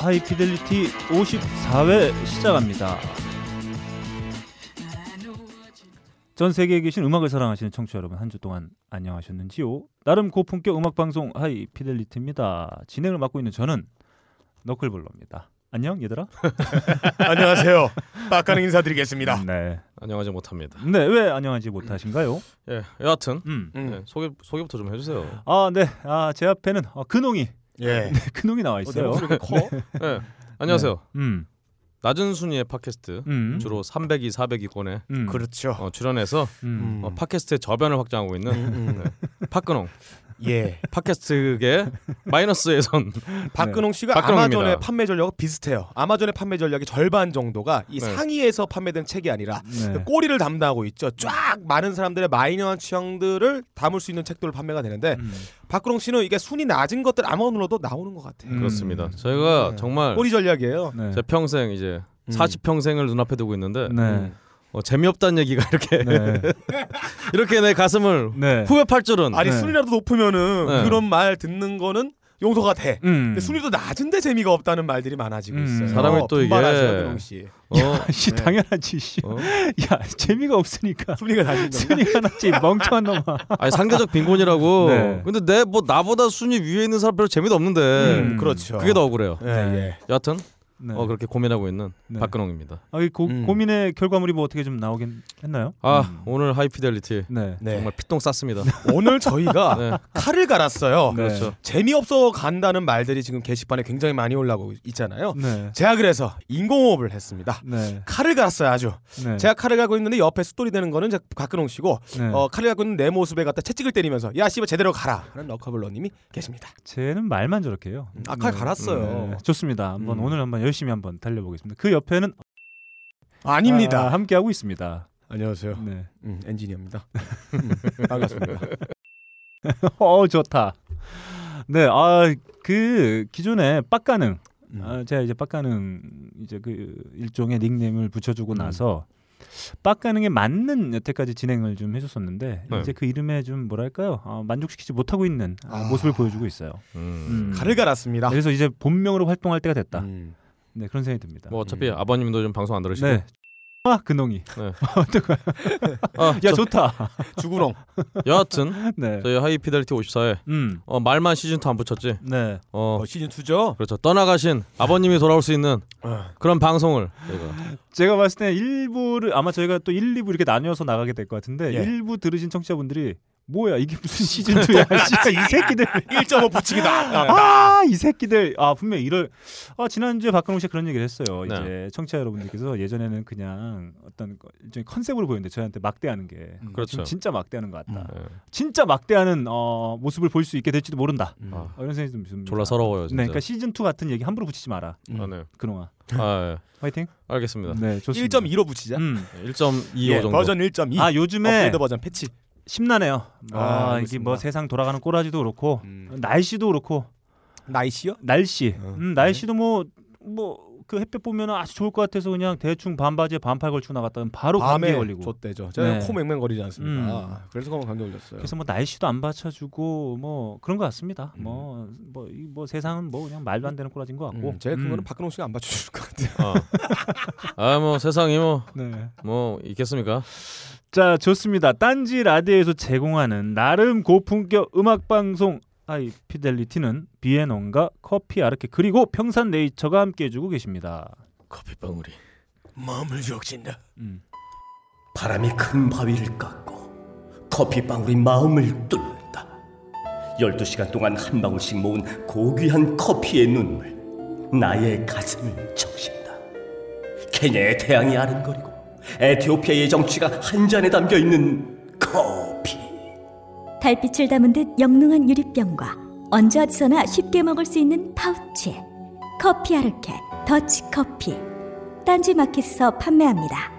하이피델리티 54회 시작합니다. 전 세계에 계신 음악을 사랑하시는 청취자 여러분 한 주 동안 안녕하셨는지요? 나름 고품격 음악 방송 하이피델리티입니다. 진행을 맡고 있는 저는 너클볼러입니다. 안녕 얘들아. 안녕하세요. 빡가는 인사드리겠습니다. 네. 안녕하지 못합니다. 네, 왜 안녕하지 못하신가요? 예, 여하튼 음. 음. 네, 소개 소개부터 좀 해주세요. 아, 네. 아, 제 앞에는 어, 근홍이. 예. 네, 근홍이 나와 어, 내 있어요. 목소리가 커? 예, 안녕하세요. 음. 낮은 순위의 팟캐스트 음. 주로 300위, 400위권에 음. 그렇죠. 어, 출연해서 음. 음. 어, 팟캐스트의 저변을 확장하고 있는 음, 네, 팟근홍 예. 팟캐스트계 마이너스의 선. 박근홍 씨가 박근홍입니다. 아마존의 판매 전략과 비슷해요. 아마존의 판매 전략의 절반 정도가 이 네. 상위에서 판매된 책이 아니라 네. 그 꼬리를 담당하고 있죠. 쫙 많은 사람들의 마이너한 취향들을 담을 수 있는 책들을 판매가 되는데 음. 박근홍 씨는 이게 순위 낮은 것들 아무거나 눌러도 나오는 것 같아요. 음. 그렇습니다. 저희가 네. 정말 꼬리 전략이에요. 네. 제 평생 이제 음. 40평생을 눈앞에 두고 있는데 네. 음. 어, 재미없다는 얘기가 이렇게 네. 이렇게 내 가슴을 네. 후벼팔 줄은 아니 네. 순위라도 높으면은 네. 그런 말 듣는 거는 용서가 돼. 음. 근데 순위도 낮은데 재미가 없다는 말들이 많아지고 음. 있어요. 사람이 또 이게- 분발하세요, 근홍 씨. 어, 씨 네. 당연하지 씨. 어? 야 재미가 없으니까 순위가 낮은? 순위가 낮지 멍청한 놈아. 아니 상대적 빈곤이라고. 네. 근데 내 뭐 나보다 순위 위에 있는 사람 별로 재미도 없는데 음. 그렇죠. 그게 더 억울해요. 예, 예. 여하튼 네. 어, 그렇게 고민하고 있는 네. 박근홍입니다. 아, 이 고, 음. 고민의 결과물이 뭐 어떻게 좀 나오긴 했나요? 아 음. 오늘 하이피델리티 네. 네. 정말 피똥 쌌습니다. 오늘 저희가 네. 칼을 갈았어요. 네. 그렇죠. 재미없어 간다는 말들이 지금 게시판에 굉장히 많이 올라오고 있잖아요. 네. 제가 그래서 인공호흡을 했습니다. 네. 칼을 갈았어요 아주. 네. 제가 칼을 갈고 있는데 옆에 숫돌이 되는 거는 박근홍 씨고 네. 어, 칼을 갈고 있는 내 모습에 갖다 채찍을 때리면서 야 씨발 제대로 가라 하는 러커블러님이 계십니다. 쟤는 말만 저렇게 해요. 아, 칼 갈았어요. 네. 좋습니다. 한번 음. 오늘 한번 열심히 한번 달려보겠습니다. 그 옆에는 아, 닙니다 아, 함께 하고 있습니다. 안녕하세요. 네. 음, 엔지니어입니다. 음, 반갑습니다. 어 좋다. 네. 아 그 기존에 빡가능 음. 아, 제가 이제 빡가능 이제 그 일종의 닉네임을 붙여주고 음. 나서 빡가능에 맞는 여태까지 진행을 좀 해줬었는데 네. 이제 그 이름에 좀 뭐랄까요 어, 만족시키지 못하고 있는 아, 아. 모습을 보여주고 있어요. 음. 음. 칼을 갈았습니다. 그래서 이제 본명으로 활동할 때가 됐다. 음. 네 그런 생각이 듭니다. 뭐 어차피 음. 아버님도 좀 방송 안 들으시고. 네. 아 근홍이. 네. 어떡해. 아, 야 저- 좋다. 주구렁. 여하튼 네. 저희 하이피델리티 54회 음. 어, 말만 시즌 2안 붙였지. 네. 어 어, 시즌 2죠. 그렇죠. 떠나가신 아버님이 돌아올 수 있는 어. 그런 방송을 저희가 제가 봤을 때 일부를 아마 저희가 또 1, 2부 이렇게 나뉘어서 나가게 될 것 같은데 예. 일부 들으신 청취자분들이 뭐야 이게 무슨 시즌 2야? 이 새끼들. 1.5 붙이기다. 아, 이 새끼들. 아, 분명 히 이럴 아, 지난주에 박근홍 씨가 그런 얘기를 했어요. 네. 이제 청취자 여러분들께서 예전에는 그냥 어떤 거- 일종의 컨셉으로 보였는데 저한테 막대하는 게 음, 그렇죠. 진짜 막대하는 것 같다. 네. 진짜 막대하는 어, 모습을 볼 수 있게 될지도 모른다. 음. 아, 어, 이런 생각이 좀 듭니다. 졸라 서러워요 네, 진짜. 그러니까 시즌 2 같은 얘기 함부로 붙이지 마라. 음. 아, 네. 근홍아. 아, 예. 화이팅. 알겠습니다. 네, 좋습니다. 1.2로 붙이자. 음. 1.25 예, 정도. 버전 1.2. 아, 요즘에 업그레이드 버전 패치. 심란해요. 아, 아, 이게 뭐. 세상 돌아가는 꼬라지도 그렇고 음. 날씨도 그렇고 나이시요? 날씨. 어, 음, 날씨도 뭐 뭐 그 햇볕 보면 아주 좋을 것 같아서 그냥 대충 반바지에 반팔 걸치고 나갔다 면 바로 감기에 밤에 걸리고. 좆대죠. 제가 네. 코 맹맹거리지 않습니까? 음. 그래서 그만 감기 걸렸어요. 그래서 뭐 날씨도 안 받쳐주고 뭐 그런 것 같습니다. 음. 뭐뭐 뭐 세상은 뭐 그냥 말도 안 되는 꼬라진 것 같고. 음, 제가 음. 그거는 박근홍 씨가 안 받쳐줄 것 같아요. 아, 뭐 세상이 뭐뭐 네. 있겠습니까? 자 좋습니다. 딴지 라디오에서 제공하는 나름 고품격 음악 방송 아이 피델리티는 비앤원과 커피 아르케 그리고 평산 네이처가 함께 해주고 계십니다. 커피 방울이 마음을 적신다. 음. 바람이 큰 바위를 깎고 커피 방울이 마음을 뚫는다. 12시간 동안 한 방울씩 모은 고귀한 커피의 눈물 나의 가슴을 적신다. 케냐의 태양이 아른거리고 에티오피아의 정취가 한 잔에 담겨 있는 커피. 달빛을 담은 듯 영롱한 유리병과 언제 어디서나 쉽게 먹을 수 있는 파우치 커피 아르케 더치 커피 딴지 마켓에서 판매합니다.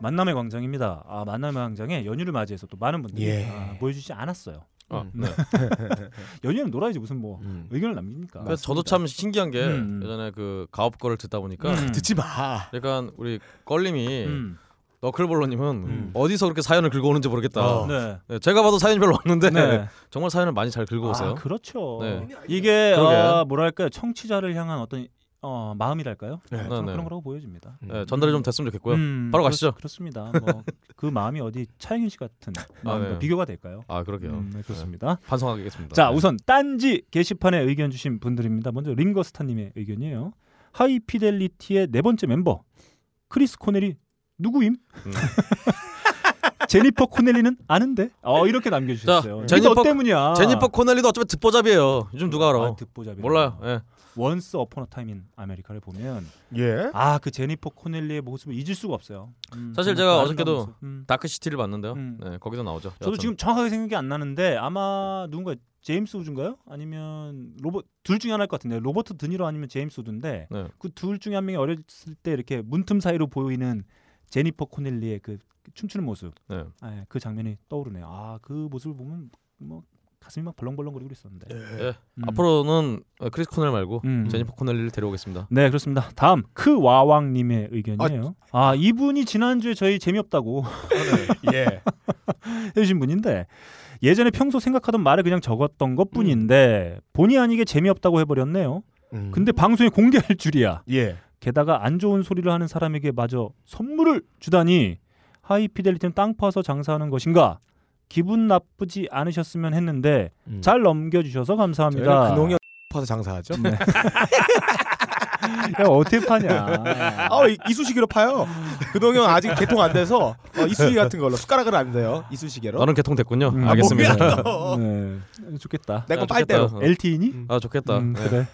만남의 광장입니다. 아 만남의 광장에 연휴를 맞이해서 또 많은 분들이 예. 아, 보여주지 않았어요. 아, 음. 네. 연휴는 놀아야지 무슨 뭐 음. 의견을 남깁니까? 그래서 저도 참 신기한 게 음. 예전에 그 가업 거를 듣다 보니까 음. 듣지 마. 약간 우리 껄림이 음. 너클볼러님은 음. 어디서 그렇게 사연을 긁어오는지 모르겠다. 어. 네. 네, 제가 봐도 사연이 별로 없는데 네. 정말 사연을 많이 잘 긁어오세요. 아, 그렇죠. 네. 이게. 아, 뭐랄까요 청취자를 향한 어떤 어, 마음이랄까요? 네. 저는 네, 그런 네. 거라고 보여집니다. 네, 전달이 좀 됐으면 좋겠고요. 음, 바로 그렇- 가시죠. 그렇 습니다. 뭐 그 마음이 어디 차영윤 씨 같은 마음과 네. 비교가 될까요? 아 그러게요. 음, 네, 그렇습니다. 반성하겠습니다. 자, 네. 우선 딴지 게시판에 의견 주신 분들입니다. 먼저 링거스타님의 의견이에요. High Fidelity의 네 번째 멤버 크리스 코넬이 누구임? 음. 제니퍼 코넬리는 아는데? 어 이렇게 남겨주셨어요. 자, 제니퍼- 때문이야. 제니퍼 코넬리도 어차피 듣보잡이에요. 요즘 누가 알아? 아, 듣보잡이 몰라요. 예. Once Upon a Time in America를 보면 예. 아 그 제니퍼 코넬리의 모습을 잊을 수가 없어요. 음, 사실 정말 제가 그 어저께도. 음. Dark City를 봤는데요. 음. 네, 거기서 나오죠. 저도 여하튼. 지금 정확하게 생각이 안 나는데 아마 누군가 제임스 우드인가요? 아니면 로버 둘 중에 하나일 것 같은데 로버트 드니로 아니면 제임스 우드인데 네. 그둘 중에 한 명이 어렸을 때 이렇게 문틈 사이로 보이는 제니퍼 코넬리의 그 춤추는 모습, 네. 아, 그 장면이 떠오르네요. 아 그 모습을 보면 뭐 가슴이 막 벌렁벌렁거리고 있었는데. 예. 예. 음. 앞으로는 어, 크리스 코넬 말고 음. 제니퍼 코넬리를 데려오겠습니다. 네 그렇습니다. 다음 크 와왕님의 의견이에요. 아 이분이 지난주에 저희 재미없다고 예. 해주신 분인데 예전에 평소 생각하던 말을 그냥 적었던 것 뿐인데 본의 아니게 재미없다고 해버렸네요. 음. 근데 방송에 공개할 줄이야. 예. 게다가 안 좋은 소리를 하는 사람에게 마저 선물을 주다니 하이피델리티는 땅 파서 장사하는 것인가? 기분 나쁘지 않으셨으면 했는데 음. 잘 넘겨주셔서 감사합니다. 근홍이 파서 장사하죠. 네. 야 어떻게 파냐? 아 이- 이쑤시개로 파요. 근홍이 형 아직 개통 안 돼서 어, 이쑤시개 같은 걸로 숟가락은 안 돼요. 이쑤시개로. 너는 개통 됐군요. 음, 알겠습니다. 뭐야, 또. 네, 좋겠다. 내건 아, 빨대로. LTE니? 음. 아 좋겠다. 음, 네. 그래.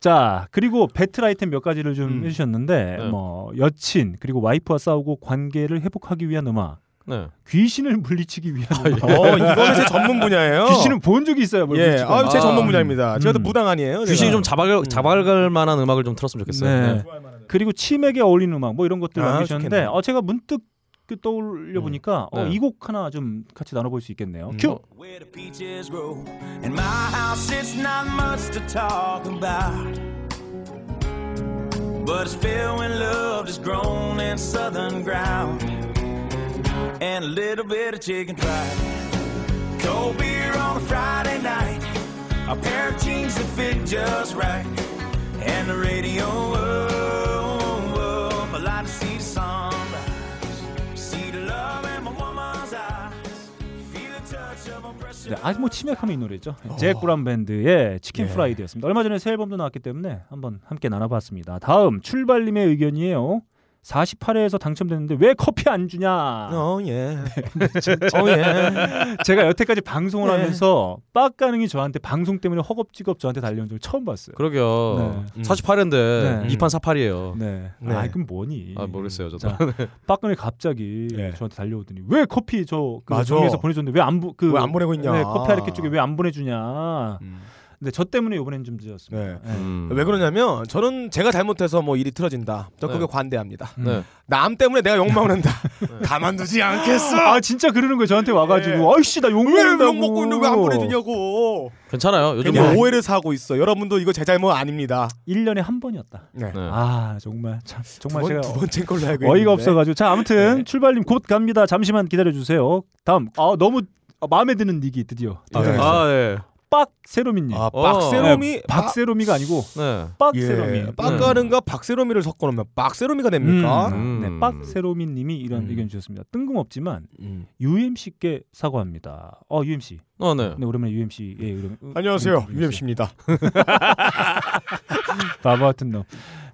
자 그리고 배틀 아이템 몇 가지를 좀 음. 해주셨는데 네. 뭐 여친 그리고 와이프와 싸우고 관계를 회복하기 위한 음악 네. 귀신을 물리치기 위한 음악 어 이거는 제 전문 분야예요. 귀신은 본 적이 있어요 뭘 예. 아, 제 아, 전문 분야입니다. 제가 또 음. 무당 아니에요. 귀신이 제가. 좀 자박을 자박할 만한 음악을 좀 틀었으면 좋겠어요. 네. 네. 그리고 치맥에 어울리는 음악 뭐 이런 것들 아, 남기셨는데 좋겠네. 어 제가 문득 그 떠올려 보니까 네. 이곡 하나 좀 같이 나눠볼 수 있겠네요 음. 큐 where the peaches grow. In my house, it's not much to talk about. But it's filled with love that's grown in southern ground. And a little bit of chicken fried. Cold beer on a Friday night. A pair of jeans that fit just right. And the radio 네, 아주 뭐 치맥하면 이 노래죠. 잭 브란 밴드의 치킨 예. 프라이드였습니다. 얼마 전에 새 앨범도 나왔기 때문에 한번 함께 나눠봤습니다. 다음 출발님의 의견이에요 48회에서 당첨됐는데 왜 커피 안 주냐 어 예. 어 예. 제가 여태까지 방송을 네. 하면서 빡가능이 저한테 방송 때문에 허겁지겁 저한테 달려온 적을 처음 봤어요 그러게요. 네. 48회인데 네. 2판 48이에요. 네. 네. 아, 그럼 뭐니? 아 모르겠어요 저도. 자, 빡가능이 갑자기 네. 저한테 달려오더니 왜 커피 저그. 정리해서 보내줬는데 왜안그 왜 안 보내고 있냐? 네, 커피 아르케 쪽에 왜 안 보내주냐? 음. 근데 저 때문에 이번엔 좀 늦었습니다. 네. 네. 음. 왜 그러냐면 저는 제가 잘못해서 뭐 일이 틀어진다. 저 그게 네. 관대합니다. 음. 네. 남 때문에 내가 욕 먹는다. 가만두지 않겠어. 아 진짜 그러는 거예요 저한테 와가지고 아이씨 나욕 네. 왜 먹는다고 욕 먹고 있는데 왜 안 보내주냐고. 괜찮아요. 요즘 괜히 뭐 오해를 사고 있어. 여러분도 이거 제 잘못 아닙니다. 1년에 한 번이었다. 네. 네. 아 정말 참 두, 정말 번, 제가 두 번째 걸로 알고 어이가 있는데. 없어가지고 자 아무튼 네. 출발님 곧 갑니다. 잠시만 기다려 주세요. 다음 아 너무 아, 마음에 드는 닉이 드디어 네. 등장했어요. 아 예. 빡세로미님. 아 어. 박세롬이 네, 박세로미가 아니고 네. 빡세로미. 예, 빡가는가 박세롬이를 섞어 놓으면 빡세롬이가 됩니까? 음. 네, 음. 빡세로미님이 이런 음. 의견 주셨습니다. 뜬금없지만 음. UMC께 사과합니다. 어 UMC. 어 네. 네 오랜만에 UMC의 이름. 안녕하세요 UMC입니다. 바보 같은 놈.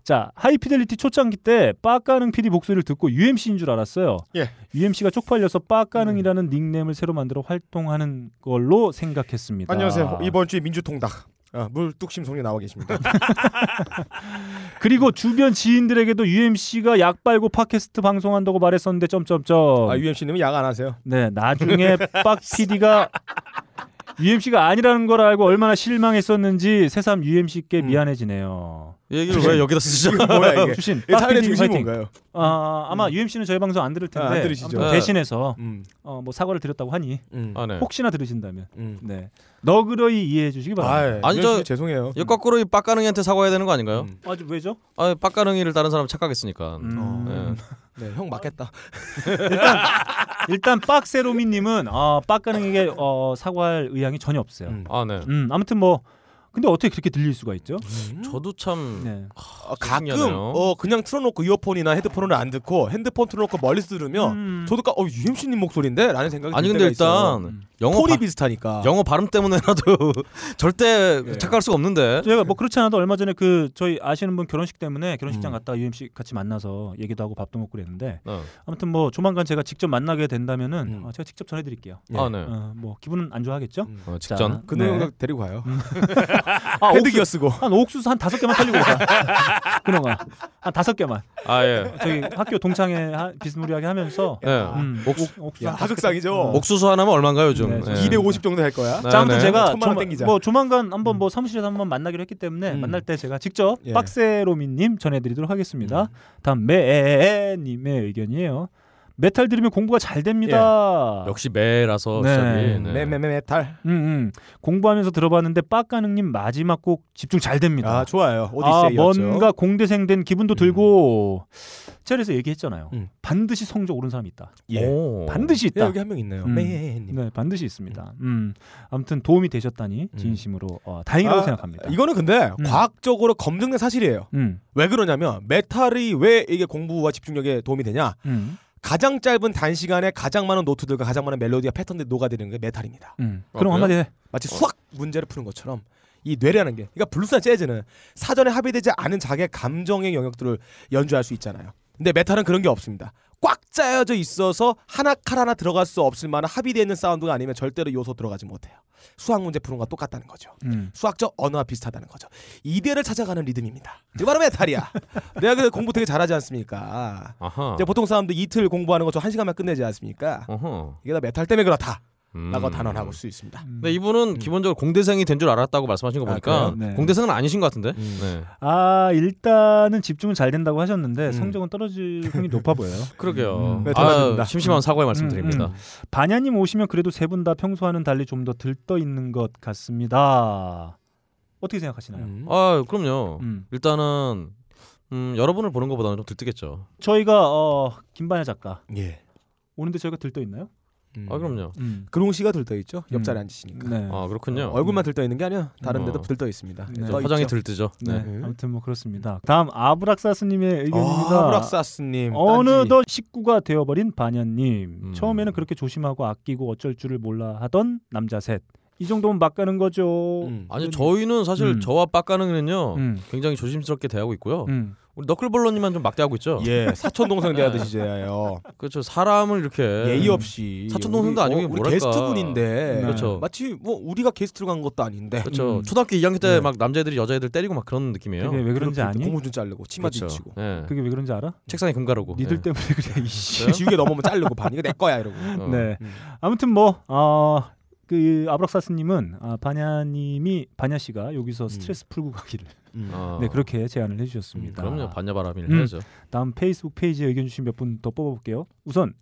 자 하이피델리티 초창기 때 빡가능 PD 목소리를 듣고 UMC인 줄 알았어요. 예. UMC가 쪽팔려서 빡가능이라는 닉네임을 새로 만들어 활동하는 걸로 생각했습니다. 안녕하세요 이번 주에 민주통닭 아, 물뚝심송이 나와 계십니다. 그리고 주변 지인들에게도 UMC가 약 빨고 팟캐스트 방송한다고 말했었는데 점점점. 아 UMC님은 약 안 하세요? 네 나중에 빡 PD가 UMC가 아니라는 걸 알고 얼마나 실망했었는지 새삼 UMC께 음. 미안해지네요. 이 얘기를 왜 여기다 쓰시죠? 뭐야 이게? 이 사연의 중심이. 뭔가요? 아, 아마 UMC는 저희 방송 안 들을 텐데 아, 안 들으시죠. 네. 대신해서 음, 어, 뭐 사과를 드렸다고 하니 음, 아, 네. 혹시나 들으신다면 음. 네 너그러이 이해해 주시기 바랍니다. 아, 아니, 아니 저- 저 죄송해요. 이거 거꾸로 이 빡가능이한테 사과해야 되는 거 아닌가요? 음. 아주 왜죠? 아, 빡가능이를 다른 사람 착각했으니까. 음. 어. 네. 네, 형 맞겠다. 일단 빡세로미님은 아, 빡가능에게 어, 사과할 의향이 전혀 없어요. 음. 음. 아, 네. 아무튼 뭐 근데 어떻게 그렇게 들릴 수가 있죠? 음. 저도 참 네. 어, 가끔 신기하네요. 어 그냥 틀어놓고 이어폰이나 헤드폰을 안 듣고 핸드폰 틀어놓고 멀리서 들으면 음. 저도 까, 어 UMC님 목소리인데라는 생각이 아니 들 근데 있어요. 일단 음. 영어 톤이 바, 비슷하니까. 영어 발음 때문에라도 절대 네. 착각할 수가 없는데. 제가 뭐 그렇지 않아도 얼마 전에 그 저희 아시는 분 결혼식 때문에 결혼식장 음. 갔다 UMC 같이 만나서 얘기도 하고 밥도 먹고 그랬는데 어. 아무튼 뭐 조만간 제가 직접 만나게 된다면은 음. 어, 제가 직접 전해드릴게요. 예. 아, 네. 어, 뭐 기분은 안 좋아하겠죠? 음. 어, 직전. 그 네. 놈 데리고 가요. 아, 헤드기어 쓰고. 한 옥수수 한 다섯 개만 살리고 가. 그놈아 한 다섯 개만. 아, 예. 저기 학교 동창회 하, 비스무리하게 하면서 예. 음, 옥수- 옥, 옥수수 야. 하극상이죠. 어. 옥수수 하나면 얼마인가요, 요즘? 네, 예. 250 정도 할 거야. 네, 자, 아무튼 네. 제가 천만 원 조마- 땡기자. 뭐 조만간 한번 뭐 사무실에서 한번 만나기로 했기 때문에 음. 만날 때 제가 직접 예. 빡세로미님 전해드리도록 음. 하겠습니다. 다음 매님의 의견이에요. 메탈 들으면 공부가 잘 됩니다. 역시 매라서 네. 시작이. 네. 메메메 메탈. 음, 음. 공부하면서 들어봤는데 빡가능님 마지막 곡 집중 잘 됩니다. 아 좋아요. 아, 오디세이였죠. 뭔가 공대생 된 기분도 음. 들고 제가 그래서 얘기했잖아요. 음. 반드시 성적 오른 사람이 있다. 예. 오. 반드시 예, 있다. 여기 한 명 있네요. 음. 메님. 네, 반드시 있습니다. 음. 아무튼 도움이 되셨다니 음. 진심으로 어, 다행이라고 아, 생각합니다. 이거는 근데 음. 과학적으로 검증된 사실이에요. 음. 왜 그러냐면 메탈이 왜 이게 공부와 집중력에 도움이 되냐? 음. 가장 짧은 단시간에 가장 많은 노트들과 가장 많은 멜로디와 패턴들이 녹아드는 게 메탈입니다. 음. 아, 그럼? 한마디 해. 마치 수학 문제를 푸는 것처럼 이 뇌라는 게 그러니까 블루스나 재즈는 사전에 합의되지 않은 자기의 감정의 영역들을 연주할 수 있잖아요. 근데 메탈은 그런 게 없습니다. 꽉 짜여져 있어서 하나 칼 하나 들어갈 수 없을 만한 합의되어 있는 사운드가 아니면 절대로 요소 들어가지 못해요. 수학 문제 푸는 거와 똑같다는 거죠. 음. 수학적 언어와 비슷하다는 거죠. 이데아를 찾아가는 리듬입니다. 이게 바로 메탈이야. 내가 그 공부 되게 잘하지 않습니까? 보통 사람들 이틀 공부하는 거저 한 시간만 끝내지 않습니까? 어허. 이게 다 메탈 때문에 그렇다. 음. 라고 단언하고 수 있습니다. 근데 이분은 기본적으로 공대생이 된 줄 알았다고 말씀하신 거 아, 보니까 그래요? 네. 공대생은 아니신 것 같은데. 음. 네. 아 일단은 집중은 잘 된다고 하셨는데 음. 성적은 떨어질 확률이 높아 보여요. 그러게요. 음. 네. 아, 심심한 사과의 말씀드립니다. 음, 반야님 오시면 그래도 세 분 다 평소와는 달리 좀 더 들떠 있는 것 같습니다. 어떻게 생각하시나요? 음. 아, 그럼요. 음. 일단은 음, 여러분을 보는 것보다는 좀 들뜨겠죠. 저희가 어, 김반야 작가 예. 오는데 저희가 들떠 있나요? 음. 아, 그럼요. 음. 근홍 씨가 들떠 있죠. 옆자리 음. 앉으시니까. 네. 아, 그렇군요. 어, 얼굴만 들떠 있는 게 아니야. 다른 데도 어. 들떠 있습니다. 네. 떠 화장이. 들뜨죠. 네. 네. 아무튼 뭐 그렇습니다. 다음 아브락사스님의 의견입니다. 아, 브락사스님. 어느덧 식구가 되어버린 반야님. 음. 처음에는 그렇게 조심하고 아끼고 어쩔 줄을 몰라 하던 남자 셋. 이 정도면 막 가는 거죠. 음. 아니 저희는 사실 음. 저와 빡가능은요 음. 굉장히 조심스럽게 대하고 있고요. 음. 우리 너클볼러님만 좀 막대하고 있죠. 예, 사촌 동생 대하듯이 제요. 그렇죠. 사람을 이렇게 예의 없이 사촌 동생도 우리, 아니고 어, 우리 뭐랄까. 게스트분인데 네. 그렇죠. 마치 뭐 우리가 게스트로 간 것도 아닌데 그렇죠. 음. 초등학교 2학년 때 네. 막 남자애들이 여자애들 때리고 막 그런 느낌이에요. 그게 왜 그런지 아니? 고무 좀 자르고 치마도 그렇죠. 입히고 예. 그게 왜 그런지 알아? 책상에 금 가르고. 니들 예. 때문에 그래. 이씨. 지우개 넘으면 자르고 반 이거 내 거야 이러고. 어. 네. 음. 아무튼 뭐 어, 그 아브락사스님은 아, 바냐님이 바냐 씨가 여기서 스트레스 풀고 가기를 음. 어. 네 그렇게 제안을 해주셨습니다. 그럼요. 반야바라밀 음. 해야죠. 다음 페이스북 페이지에 의견 주신 몇 분 더 뽑아볼게요. 우선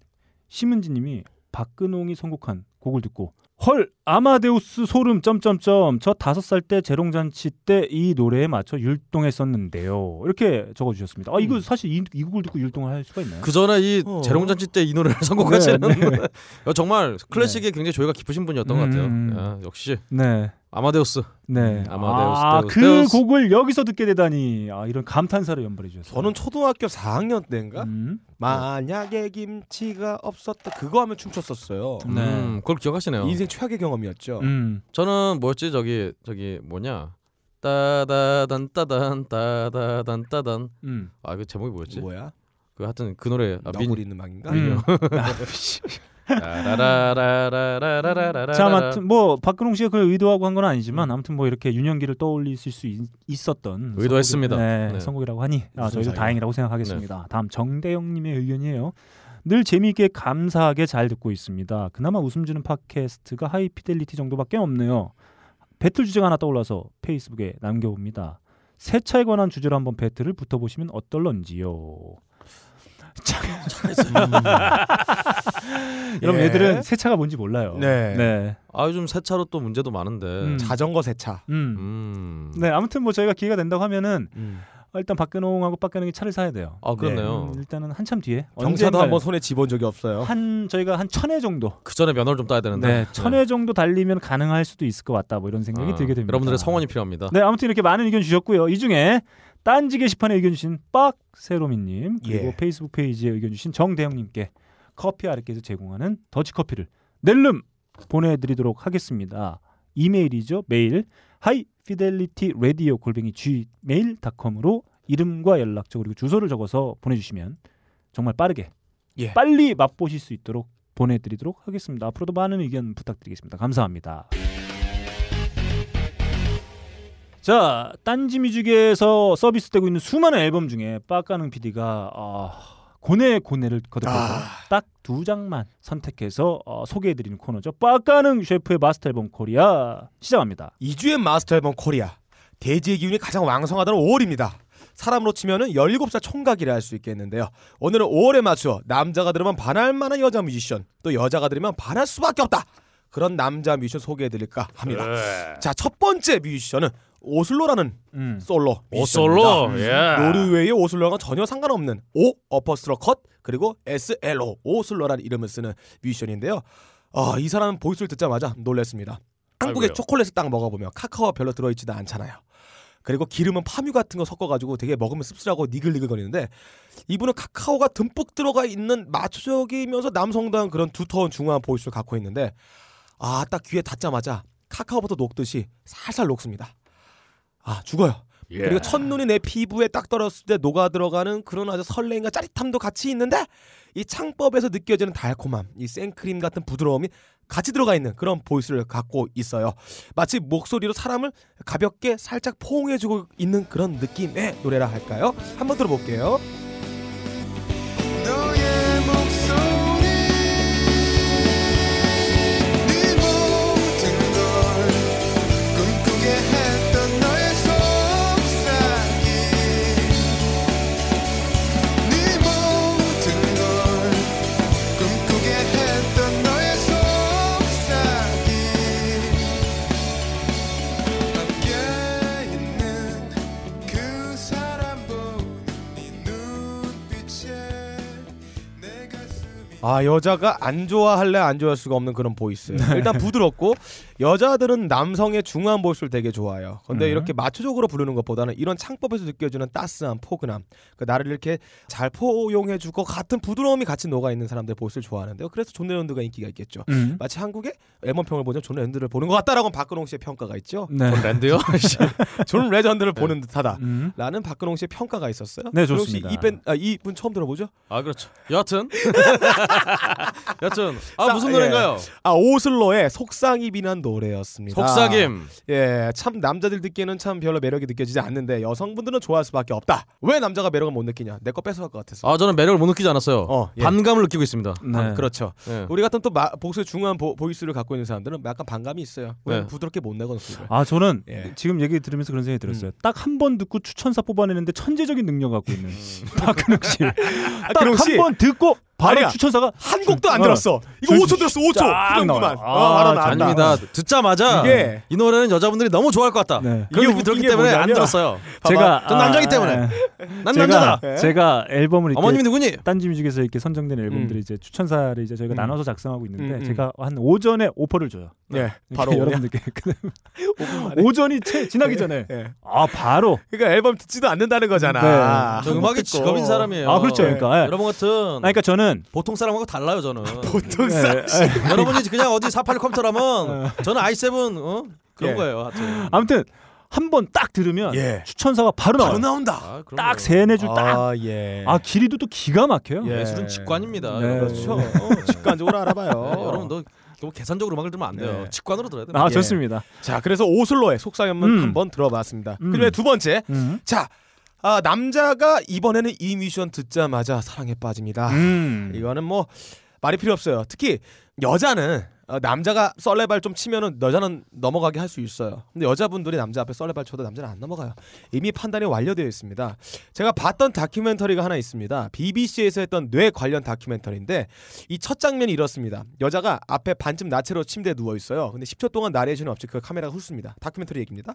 심은지님이 박근홍이 선곡한 곡을 듣고 헐 아마데우스 소름 점점점 저 다섯 살 때 재롱잔치 때 이 노래에 맞춰 율동했었는데요. 이렇게 적어주셨습니다. 아 이거 음. 사실 이, 이 곡을 듣고 율동을 할 수가 있나요? 그 전에 이 어. 재롱잔치 때 이 노래를 선곡하시는 네, 네. 어, 정말 클래식에 굉장히 조예가 깊으신 분이었던 것 같아요. 음. 야, 역시 네. 아마데우스. 네. 음, 아마데우스, 아, 데우스, 그 데우스. 곡을 여기서 듣게 되다니. 아, 이런 감탄사를 연발해 주셨어요. 저는 초등학교 4학년 때인가 음. 만약에 김치가 없었다 그거 하면 춤췄었어요. 네. 음, 그걸 기억하시네요. 인생 최악의 경험이었죠. 음. 저는 뭐였지 저기 저기 뭐냐 따다단 따단 따다단 따단 음. 아 그 제목이 뭐였지? 뭐야? 그 하여튼 그 노래 아, 민 너구리 있는 방인가? 음. 자, 아무튼 뭐 박근홍 씨가 그걸 의도하고 한 건 아니지만 아무튼 뭐 이렇게 윤영기를 떠올릴 수 있, 었던 의도했습니다. 네, 네. 선곡이라고 하니 아, 저희도 다행이라고 생각하겠습니다. 네. 다음 정대영님의 의견이에요. 늘 재미있게 감사하게 잘 듣고 있습니다. 그나마 웃음 주는 팟캐스트가 하이피델리티 정도밖에 없네요. 배틀 주제가 하나 떠올라서 페이스북에 남겨봅니다. 세차에 관한 주제로 한번 배틀을 붙어보시면 어떨런지요. 참. 여러분 예. 얘들은 세차가 뭔지 몰라요. 네. 네. 아 요즘 세차로 또 문제도 많은데. 음. 자전거 세차. 음. 음. 네, 아무튼 뭐 저희가 기회가 된다고 하면은 음. 어, 일단 박근홍하고 박근홍이 차를 사야 돼요. 아 그렇네요. 음, 일단은 한참 뒤에 경차도. 한번 손에 집은 적이 없어요. 한 저희가 한 천 회 정도 그 전에 면허를 좀 따야 되는데. 네, 천회 정도 달리면 가능할 수도 있을 것 같다. 뭐 이런 생각이 아, 들게 됩니다. 여러분들의 성원이 필요합니다. 네, 아무튼 이렇게 많은 의견 주셨고요. 이 중에 딴지 게시판에 의견 주신 빡세로미님 그리고 예. 페이스북 페이지에 의견 주신 정대영님께 커피 아르케에서 제공하는 더치 커피를 낼름 보내드리도록 하겠습니다. 이메일이죠. 메일 하이피델리티 라디오 골뱅이 gmail.com으로 이름과 연락처 그리고 주소를 적어서 보내주시면 정말 빠르게 예. 빨리 맛보실 수 있도록 보내드리도록 하겠습니다. 앞으로도 많은 의견 부탁드리겠습니다. 감사합니다. 자, 딴지 뮤직에서 서비스되고 있는 수많은 앨범 중에 빠까능 PD가 아, 고뇌 고뇌를 거듭해서 아. 딱두 장만 선택해서 어, 소개해드리는 코너죠. 빠까능 셰프의 마스터 앨범 코리아 시작합니다. 2주의 마스터 앨범 코리아. 대지의 기운이 가장 왕성하다는 5월입니다. 사람으로 치면은 17살 총각이라 할 수 있겠는데요. 오늘은 5월에 맞춰 남자가 들으면 반할 만한 여자 뮤지션, 또 여자가 들으면 반할 수밖에 없다. 그런 남자 뮤지션 소개해드릴까 합니다. 자, 첫 번째 뮤지션은 오슬로라는 음. 솔로 오. 솔로. 예. 노르웨이의 오슬로랑 전혀 상관없는 O apostrophe 그리고 SLO 오슬로라는 이름을 쓰는 뮤지션인데요. 아, 이 사람은 보이스를 듣자마자 놀랐습니다. 한국의 아이고요. 초콜릿을 딱 먹어보면 카카오가 별로 들어있지도 않잖아요. 그리고 기름은 파뮤 같은 거 섞어가지고 되게 먹으면 씁쓸하고 니글니글 거리는데 이분은 카카오가 듬뿍 들어가 있는 마초적이면서 남성다운 그런 두터운 중후한 보이스를 갖고 있는데 아 딱 귀에 닿자마자 카카오부터 녹듯이 살살 녹습니다. 아 죽어요. 예. 그리고 첫눈이 내 피부에 딱 떨어졌을 때 녹아 들어가는 그런 아주 설레임과 짜릿함도 같이 있는데 이 창법에서 느껴지는 달콤함, 이 생크림 같은 부드러움이 같이 들어가 있는 그런 보이스를 갖고 있어요. 마치 목소리로 사람을 가볍게 살짝 포옹해주고 있는 그런 느낌의 노래라 할까요? 한번 들어볼게요. 아 여자가 안 좋아할래 안 좋아할 수가 없는 그런 voice. 일단 부드럽고 여자들은 남성의 중후한 voice를 되게 좋아해요. 근데 음. 이렇게 마초적으로 부르는 것보다는 이런 창법에서 느껴지는 따스한 포근함, 그 나를 이렇게 잘 포용해줄 것 같은 부드러움이 같이 녹아 있는 사람들 voice를 좋아하는데요. 그래서 존 레전드가 인기가 있겠죠. 음. 마치 한국의 앨범 평을 보면 존 레전드를 보는 것 같다라고 박근홍 씨의 평가가 있죠. 네. 랜드요? 존 레전드를 보는 듯하다. 음. 라는 박근홍 씨의 평가가 있었어요. 네, 좋습니다. 이분 아, 이분 처음 들어보죠? 아 그렇죠. 여하튼 여하튼 아 싸- 무슨 예. 노래인가요? 아 오슬로의 속상이 비난 노래였습니다. 속삭임. 예, 참 남자들 듣기에는 참 별로 매력이 느껴지지 않는데 여성분들은 좋아할 수밖에 없다. 왜 남자가 매력을 못 느끼냐? 내 거 뺏어갈 것 같아서. 아 저는 매력을 못 느끼지 않았어요. 어, 예. 반감을 느끼고 있습니다. 네. 아, 그렇죠. 예. 우리 같은 또 마, 복수의 중요한 보, 보이스를 갖고 있는 사람들은 약간 반감이 있어요. 왜 네. 부드럽게 못 내거든 그걸. 아 저는 예. 지금 얘기 들으면서 그런 생각이 들었어요. 음. 딱한 번 듣고 추천사 뽑아내는데 천재적인 능력 갖고 있는 박근홍 씨. 아, 딱 근홍 씨. 한번 듣고 바로 아니야. 추천사가 한 곡도 안 어. 들었어. 이거 줄- 5초 들었어. 5초. 쫙그 정도만. 나와요. 어, 바로 아, 나왔다. 듣자마자 이게- 이 노래는 여자분들이 너무 좋아할 것 같다. 네. 그런 느낌이 들었기 때문에 안 뭐냐면 들었어요. 제가 전 남자기 때문에. 아, 난 제가 남자다. 예? 제가 앨범을 어머님이 누구니? 딴지 뮤직에서 이렇게 선정된 앨범들이 이제 추천사를 이제 저희가 음. 나눠서 작성하고 있는데 음, 음. 제가 한 오전에 오퍼를 줘요. 예. 바로? 여러분들께. 오전이 채 지나기 전에 예. 아 바로 그러니까 앨범 듣지도 않는다는 거잖아. 네. 곡 음악이. 직업인 사람이에요. 아 그렇죠. 네. 그러니까 예. 여러분 같은 아니, 그러니까 저는 보통 사람하고 달라요 저는. 보통 예, 사람. 예. 여러분이 그냥 어디 486 컴퓨터라면 저는 i7 어? 그런 예. 거예요. 하여튼. 아무튼 한 번 딱 들으면 예. 추천사가 바로 나와요. 바로 나온다. 아, 그럼요. 딱 세네 줄 딱. 아, 예. 아 길이도 또 기가 막혀요. 예. 예술은 직관입니다. 네. 그렇죠. 어, 직관적으로 알아봐요. 네, 여러분 너 너무 계산적으로 음악을 들으면 안 돼요. 네. 직관으로 들어야 돼요. 아 예. 좋습니다. 자, 그래서 오슬로의 속삭임은 음. 한번 들어봤습니다. 음. 그리고 두 번째, 음. 자, 아, 남자가 이번에는 이 미션 듣자마자 사랑에 빠집니다. 음. 이거는 뭐 말이 필요 없어요. 특히 여자는 어, 남자가 썰레발 좀 치면은 여자는 넘어가게 할 수 있어요. 근데 여자분들이 남자 앞에 썰레발 쳐도 남자는 안 넘어가요. 이미 판단이 완료되어 있습니다. 제가 봤던 다큐멘터리가 하나 있습니다. BBC에서 했던 뇌 관련 다큐멘터리인데 이 첫 장면이 이렇습니다. 여자가 앞에 반쯤 나체로 침대에 누워 있어요. 근데 10초 동안 나레이션이 없이 그 카메라가 훑습니다. 다큐멘터리 얘기입니다.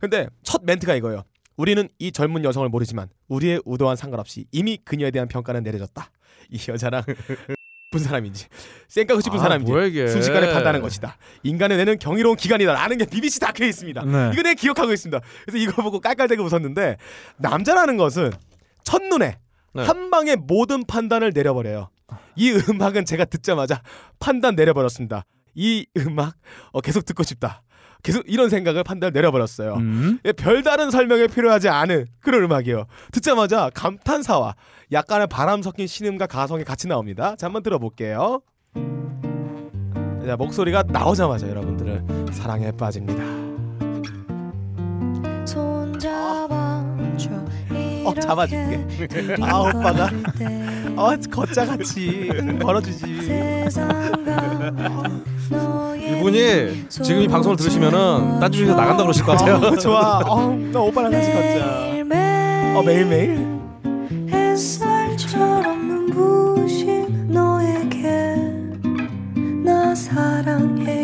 근데 첫 멘트가 이거예요. 우리는 이 젊은 여성을 모르지만 우리의 의도와는 상관없이 이미 그녀에 대한 평가는 내려졌다. 이 여자랑 쁜 사람인지 쌩까고 싶은 아, 사람인지. 순식간에 판단하는 것이다. 인간의 뇌는 경이로운 기관이다라는 게 BBC 다큐에 있습니다. 네. 이거 내가 기억하고 있습니다. 그래서 이걸 보고 깔깔대고 웃었는데 남자라는 것은 첫눈에 네. 한 방에 모든 판단을 내려버려요. 이 음악은 제가 듣자마자 판단 내려버렸습니다. 이 음악 어, 계속 듣고 싶다. 계속 이런 생각을 판단 내려버렸어요. 음. 예, 별다른 설명이 필요하지 않은 그런 음악이에요. 듣자마자 감탄사와 약간의 바람 섞인 신음과 가성이 같이 나옵니다. 자, 한번 들어볼게요. 자, 목소리가 나오자마자 여러분들을 사랑에 빠집니다. 손잡아줘 어, 잡아줄게. 아, 오빠가. 어, 걷자같이 걸어주지. 이분이 지금 이 방송을 들으시면은 딴지 중에서 나간다 그러실 것 같아요. 어, 좋아. 어, 나 오빠랑 같이 걷자. 어, 매일 매일. 햇살처럼 눈부신 너에게 나 사랑해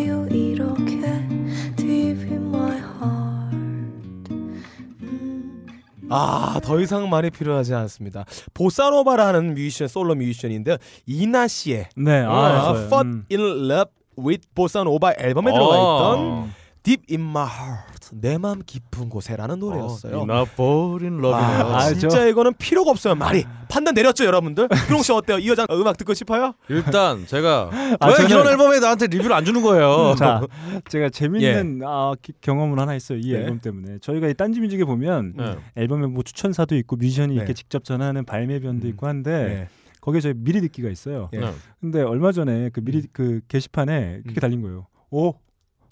아, 더 이상 말이 필요하지 않습니다. 보사노바라는 뮤지션, 솔로 뮤지션인데 이나 씨의 네. 아, 아, 좋아요. Fall 음. in Love with 보사노바 앨범에 들어가 있던 Deep in My Heart, 내 마음 깊은 곳에라는 노래였어요. 이나 볼인 러브네요. 아, 아, 진짜 저- 이거는 필요가 없어요 말이 판단 내렸죠 여러분들 크롱 씨 어때요 이 여자 음악 듣고 싶어요 일단 제가 아, 왜 저는- 이런 앨범에 나한테 리뷰를 안 주는 거예요? 자, 제가 재밌는 아, 기- 경험을 하나 있어요. 이 네. 앨범 때문에. 저희가 이 딴지뮤직에 보면 네. 앨범에 뭐 추천사도 있고 뮤지션이 네. 이렇게 직접 전하는 발매변도 음. 있고 한데 거기에 저희 미리 듣기가 있어요. 예. 네. 근데 얼마 전에 그 미리 그 게시판에 그렇게 음. 달린 거예요. 오,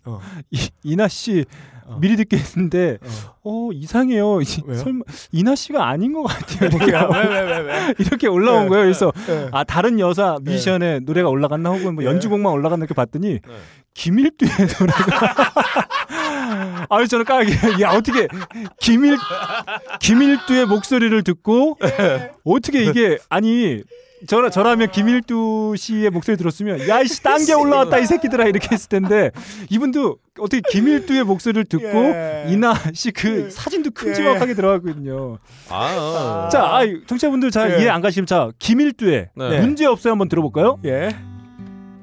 어. 이, 이나 씨 어. 미리 듣게 했는데 어. 어 이상해요. 이-? 설마 이나 씨가 아닌 것 같아요. 왜 왜 왜 왜? 이렇게 올라온 네. 거예요. 그래서 네. 아 다른 여자 뮤지션의 노래가 올라갔나 혹은 뭐 네. 연주곡만 올라갔나 이렇게 봤더니 김일두의 노래가 아니 저는 까기 야 어떻게 김일 김일두의 목소리를 듣고 어떻게 이게 아니 저 저라면 김일두 씨의 목소리 들었으면 야이씨 딴 게 올라왔다 이 새끼들아 이렇게 했을 텐데 이분도 어떻게 김일두의 목소리를 듣고 예. 이나 씨 그 사진도 큼지막하게 들어가거든요. 아, 자, 아, 청취자분들 잘 예. 이해 안 가시면 자 김일두의 네. 문제 없어요 한번 들어볼까요? 예.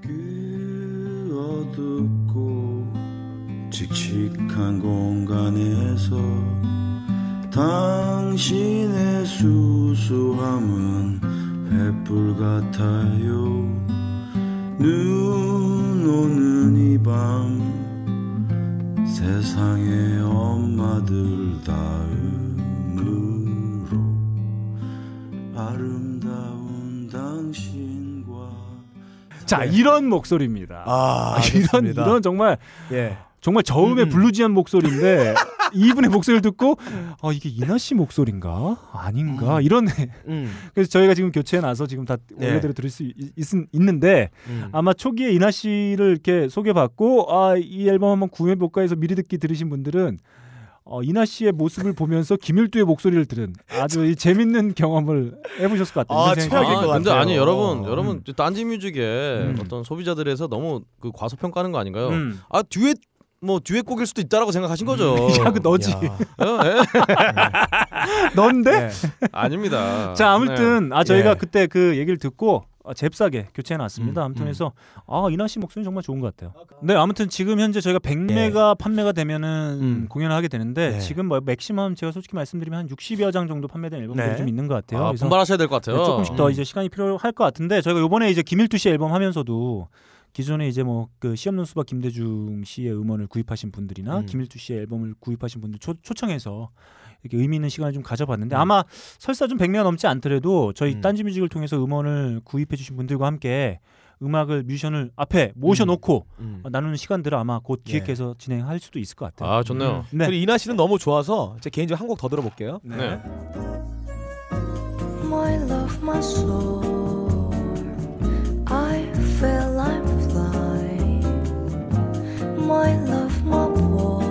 그 어둡고 칙칙한 공간에서 당신의 수수함은 횃불 같아요 눈 오는 이 밤 세상의 엄마들 다음으로 아름다운 당신과 자, 이런 목소리입니다. 아 이런 좋습니다. 이런 정말 예. 정말 저음의 음. 블루지한 목소리인데 이분의 목소리를 듣고 아 이게 이나 씨 목소리인가 아닌가 이런 음. 그래서 저희가 지금 교체해 놔서 지금 다 네. 원래대로 들을 수 있, 는데 음. 아마 초기에 이나 씨를 이렇게 소개받고 아 이 앨범 한번 구해 볼까 해서 미리 듣기 들으신 분들은 어, 이나 씨의 모습을 보면서 김일두의 목소리를 들은 아주 이 재밌는 경험을 해보셨을 것 같아요. 아, 최악일 아, 것 근데 같아요. 아니 여러분, 음. 여러분 딴지 뮤직에 음. 어떤 소비자들에서 너무 그 과소평가하는 거 아닌가요? 음. 아 듀엣 뭐 듀엣 곡일 수도 있다라고 생각하신 거죠. 야, 그 너지. 야. 어, 예? 넌데? 예. 아닙니다. 자 아무튼 아 저희가 예. 그때 그 얘기를 듣고 어, 잽싸게 교체해 놨습니다. 음, 아무튼 음. 해서 아 이나 씨 목소리 정말 좋은 것 같아요. 네 아무튼 지금 현재 저희가 100매가 판매가 되면은 예. 음. 공연을 하게 되는데 네. 지금 뭐 맥시멈 제가 솔직히 말씀드리면 한 60여 장 정도 판매된 앨범들이 네. 좀 있는 것 같아요. 아, 분발하셔야 될 것 같아요. 네, 조금씩 더 음. 이제 시간이 필요할 것 같은데 저희가 이번에 이제 김일두 씨 앨범 하면서도 기존에 이제 뭐 그 시없는 수박 김대중 씨의 음원을 구입하신 분들이나 음. 김일두 씨의 앨범을 구입하신 분들 초, 초청해서 이렇게 의미 있는 시간을 좀 가져봤는데 음. 아마 설사 좀 100명 넘지 않더라도 저희 음. 딴지뮤직을 통해서 음원을 구입해 주신 분들과 함께 음악을 뮤지션을 앞에 모셔놓고 음. 어, 나누는 시간들을 아마 곧 예. 기획해서 진행할 수도 있을 것 같아요. 아 좋네요. 네. 그리고 이나 씨는 너무 좋아서 제 개인적으로 한 곡 더 들어볼게요. 네. My my love, my boy.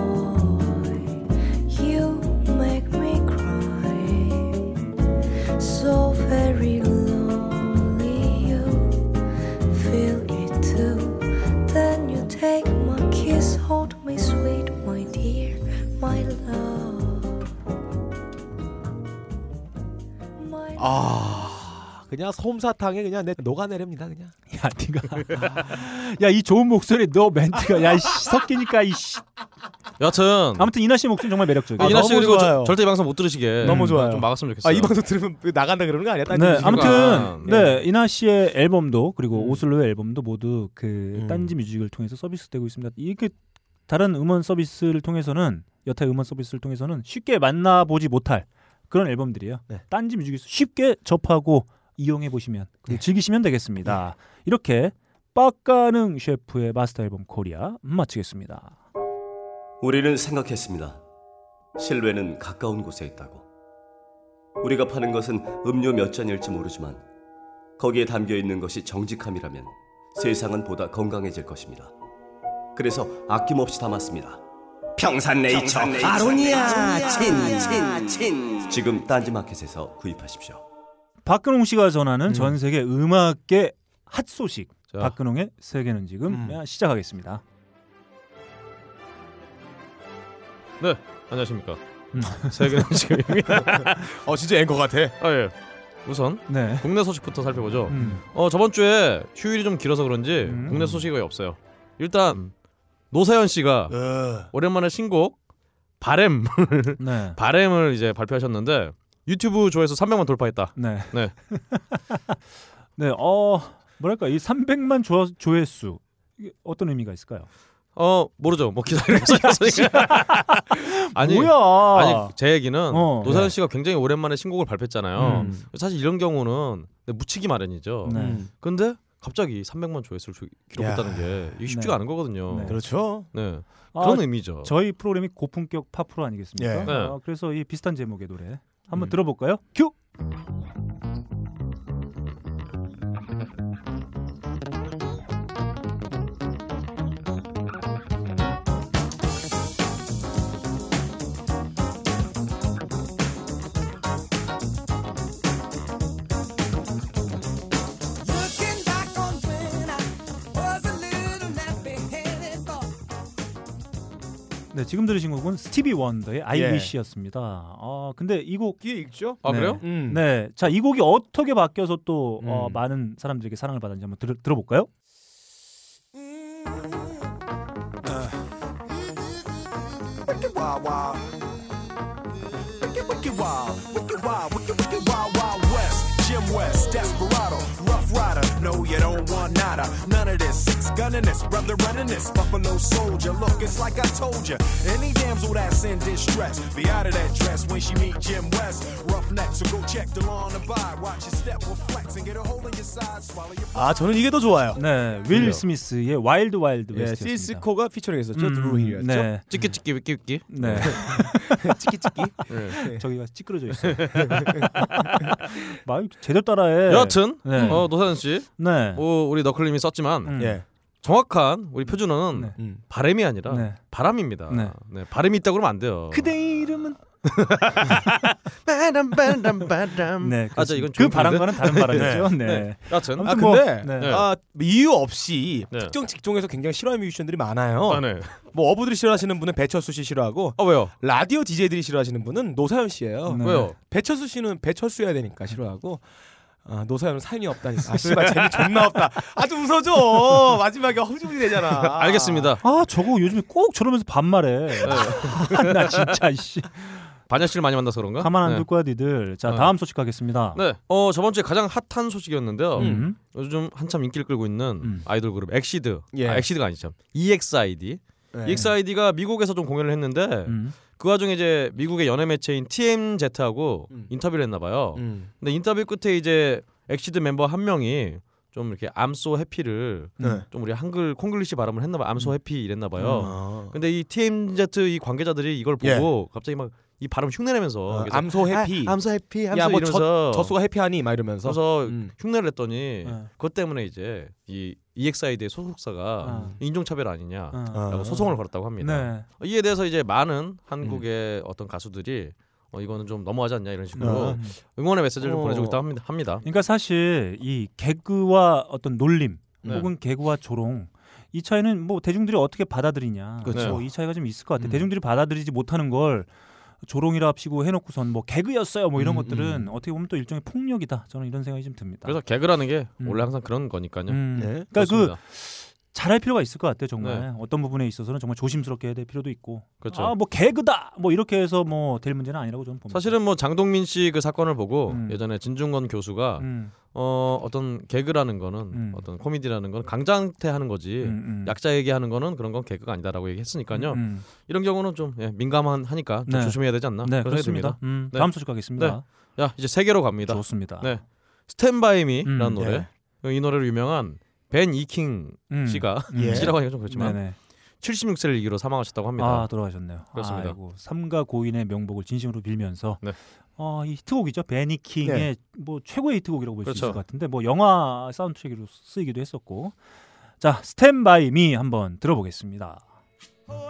You make me cry. So very lonely, you feel it too. Then you take my kiss, hold me sweet, my dear, my love. 그냥 솜사탕에 그냥 내 녹아내립니다, 그냥. 야 네가 야 이 좋은 목소리 너 멘트가 야 이씨 섞이니까 이씨 여튼 아무튼 이나 씨 목소리 정말 매력적이에요. 아, 이나 씨 너무 그리고 좋아요. 저- 절대 이 방송 못 들으시게 너무 좋아요. 좀 막았으면 좋겠어요. 아이 방송 들으면 나간다 그러는 거 아니야? 딴 네, 집이 아무튼 아, 네 이나 씨의 앨범도 그리고 음. 오슬로의 앨범도 모두 그 음. 딴지 뮤직을 통해서 서비스되고 있습니다. 이게 다른 음원 서비스를 통해서는 여타 음원 서비스를 통해서는 쉽게 만나보지 못할 그런 앨범들이에요. 네. 딴지 뮤직에서 쉽게 접하고 이용해 보시면 그리고 네. 즐기시면 되겠습니다. 이렇게 빡가능 셰프의 마스터 앨범 코리아 마치겠습니다. 우리는 생각했습니다. 실외는 가까운 곳에 있다고. 우리가 파는 것은 음료 몇 잔일지 모르지만 거기에 담겨 있는 것이 정직함이라면 세상은 보다 건강해질 것입니다. 그래서 아낌없이 담았습니다. 평산네이처, 아로니아 친친친 지금 딴지마켓에서 구입하십시오. 박근홍 씨가 전하는 음. 전 세계 음악계 핫 소식 자, 박근홍의 세계는 지금 음. 시작하겠습니다. 안녕하십니까. 음. 세계는 지금입니다. 어 진짜 앵커 같아. 아 예. 우선 네. 국내 소식부터 살펴보죠. 음. 어 저번 주에 휴일이 좀 길어서 그런지 음. 국내 소식이 거의 없어요. 일단 노사연 씨가 어. 오랜만에 신곡 바램 네. 바램을 이제 발표하셨는데 유튜브 조회수 300만 돌파했다. 네. 네. 네. 어 뭐랄까 이 300만 조, 조회수 이게 어떤 의미가 있을까요? 어 모르죠. 뭐 있었으니까. 아니 뭐야? 아니 제 얘기는 어. 노사연 씨가 굉장히 오랜만에 신곡을 발표했잖아요. 음. 사실 이런 경우는 묻히기 마련이죠. 네. 음. 근데 갑자기 300만 조회수를 조- 기록했다는 야. 게 이게 쉽지가 네. 않은 거거든요. 네. 네. 그렇죠. 아, 그런 의미죠. 저희 프로그램이 고품격 팝 프로 아니겠습니까? 예. 네. 어, 그래서 이 비슷한 제목의 노래 한번 음. 들어볼까요? 큐. 네, 지금 들으신 곡은 스티비 원더의 I 예. Wish였습니다. 아, 근데 이 곡 뒤에 있죠? 아 네. 그래요? 음. 네. 자, 이 곡이 어떻게 바뀌어서 또 어, 음. 많은 사람들에게 사랑을 받았는지 한번 들, 들어볼까요? Jim West, Desperado, Rough Rider. No, you don't want nada. None of this. Six gunning this, brother running this. Buffalo soldier. Look, it's like I told you. Any damsel that's in distress, be out of that dress when she meet Jim West. Roughneck, so go check the law on the by. Watch your step will flex and get a hole in your side. Swallow your 아 저는 이게 더 좋아요. 네, 윌. 스미스의 와일드 와일드 예. 시스코가 피처링했었죠. 음, 드루 힐이었죠. 네. 찍기 찍기 위끼 위끼. 네. 치키치키. 네. 저기가 찌그러져 있어요. 말 제대로 따라해. 여하튼 네. 어 노사연 씨, 네. 뭐 우리 너클님이 썼지만 음. 예. 정확한 우리 표준어는 네. 음. 바람이 아니라 네. 바람입니다. 네. 네. 바람이 있다 그러면 안 돼요. 그대 이름은 바람 바람 바람. 네. 아, 저 이건 그 바람과는 다른 바람이죠. 네. 네. 아 아무튼 뭐, 근데 네. 아 이유 없이 네. 특정 직종에서 굉장히 싫어하는 뮤지션들이 많아요. 아 네. 뭐 어부들이 싫어하시는 분은 배철수 씨 싫어하고 아 왜요? 라디오 DJ들이 싫어하시는 분은 노사연 씨예요. 네. 왜요? 배철수 씨는 배철수여야 되니까 싫어하고 아, 노사연은 사연이 없다니까. 아 씨발 재미 존나 없다. 아주 웃어줘. 마지막에 허무증이 되잖아. 알겠습니다. 아 저거 요즘에 꼭 저러면서 반말해. 네. 아, 나 진짜 씨. 반야 씨를 많이 만나서 그런가? 가만 안 네. 둘 거야 니들. 자 네. 다음 소식 가겠습니다. 네. 어 저번 주에 가장 핫한 소식이었는데요. 음. 요즘 한참 인기를 끌고 있는 음. 아이돌 그룹 엑시드. 예. 아, 엑시드가 아니죠. EXID. 네. EXID가 미국에서 좀 공연을 했는데 음. 그 와중에 이제 미국의 연예 매체인 TMZ하고 음. 인터뷰를 했나 봐요. 음. 근데 인터뷰 끝에 이제 엑시드 멤버 한 명이 좀 이렇게 I'm so happy를 네. 좀 우리 한글 콩글리시 발음을 했나 봐요. I'm so happy 이랬나 봐요. 아. 근데 이 TMZ 이 관계자들이 이걸 보고 갑자기 막 이 발음 흉내내면서 어, 그래서 I'm so happy. 아, I'm so happy 암소 야 뭐 이러면서 젖소가 happy하니 막 이러면서. 그래서 음. 흉내를 냈더니 네. 그것 때문에 이제 이 EXID의 소속사가 아. 인종차별 아니냐라고 어. 아. 소송을 걸었다고 합니다. 네. 이에 대해서 이제 많은 한국의 어떤 가수들이 어, 이거는 좀 넘어가지 않냐 이런 식으로 음. 응원의 메시지를 어. 보내주고 있다고 합니다. 합니다. 그러니까 사실 이 개그와 어떤 놀림 네. 혹은 개그와 조롱 이 차이는 뭐 대중들이 어떻게 받아들이냐. 그렇죠. 뭐 이 차이가 좀 있을 것 같아. 요 음. 대중들이 받아들이지 못하는 걸 조롱이라 합시고 해놓고선 뭐 개그였어요 뭐 이런 음, 것들은 어떻게 보면 또 일종의 폭력이다 저는 이런 생각이 좀 듭니다. 그래서 개그라는 게 음. 원래 항상 그런 거니까요. 음. 네. 그러니까 그 그렇습니다. 잘할 필요가 있을 것 같아요 정말 네. 어떤 부분에 있어서는 정말 조심스럽게 해야 될 필요도 있고 그렇죠. 아뭐 개그다 뭐 이렇게 해서 뭐 될 문제는 아니라고 저는 봅니다. 사실은 뭐 장동민 씨 그 사건을 보고 음. 예전에 진중권 교수가 음, 어 어떤 개그라는 거는 음. 어떤 코미디라는 건 강장태 하는 거지 음, 음. 약자 얘기하는 거는 그런 건 개그가 아니다라고 얘기했으니까요. 음, 이런 경우는 좀 예, 민감한 하니까 좀 네. 조심해야 되지 않나 네 그렇습니다. 음, 네. 다음 소식 가겠습니다. 야 이제 세계로 갑니다. 좋습니다. 네. 스탠바이미라는 음, 노래 이 노래로 유명한 벤 이킹 음. 씨가 예. 씨라고 하기가 좀 그렇지만 네네. 76세를 이기로 사망하셨다고 합니다. 아 돌아가셨네요. 그렇습니다. 아이고, 삼가 고인의 명복을 진심으로 빌면서 네. 어, 이 히트곡이죠. 베니킹의 네. 뭐 최고의 히트곡이라고 볼수 그렇죠. 있을 것 같은데 뭐 영화 사운드트랙으로 쓰이기도 했었고 자 스탠바이 미 한번 들어보겠습니다. Oh,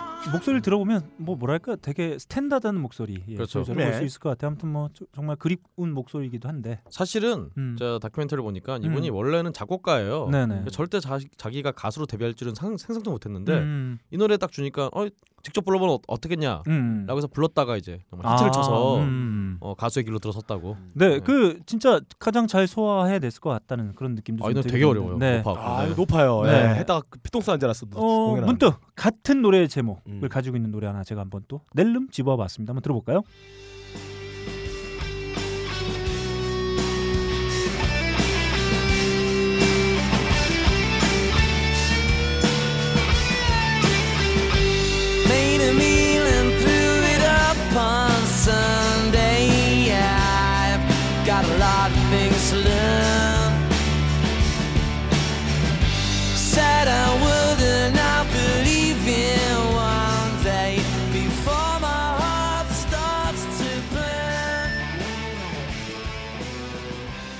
Oh. Oh, 네, 뭐 목소리를 들어보면 뭐 뭐랄까 되게 standard한 목소리 예, 그렇죠. 네. 볼수 있을 것 같아요. 아무튼 뭐 저- 정말 그리운 목소리이기도 한데. 사실은 음. 저 다큐멘터리를 보니까 이분이 음. 원래는 작곡가예요. 네네. 절대 자, 자기가 가수로 데뷔할 줄은 상, 상상도 못했는데 음, 이 노래 딱 주니까 어, 직접 불러보면 어, 어떻겠냐 음. 라고 해서 불렀다가 이제 정말 히트를 아, 쳐서 음. 어, 가수의 길로 들어섰다고 네, 네. 그 진짜 가장 잘 소화해야 됐을 것 같다는 그런 느낌도 아, 좀 이건 되게. 어려워요 네. 높아. 아 네. 높아요. 네. 예. 했다가 그 피똥 싸는 줄 알았어. 어. 문득 같은 노래의 제목을 음. 가지고 있는 노래 하나 제가 한번 또 낼름 집어봤습니다. 한번 들어볼까요?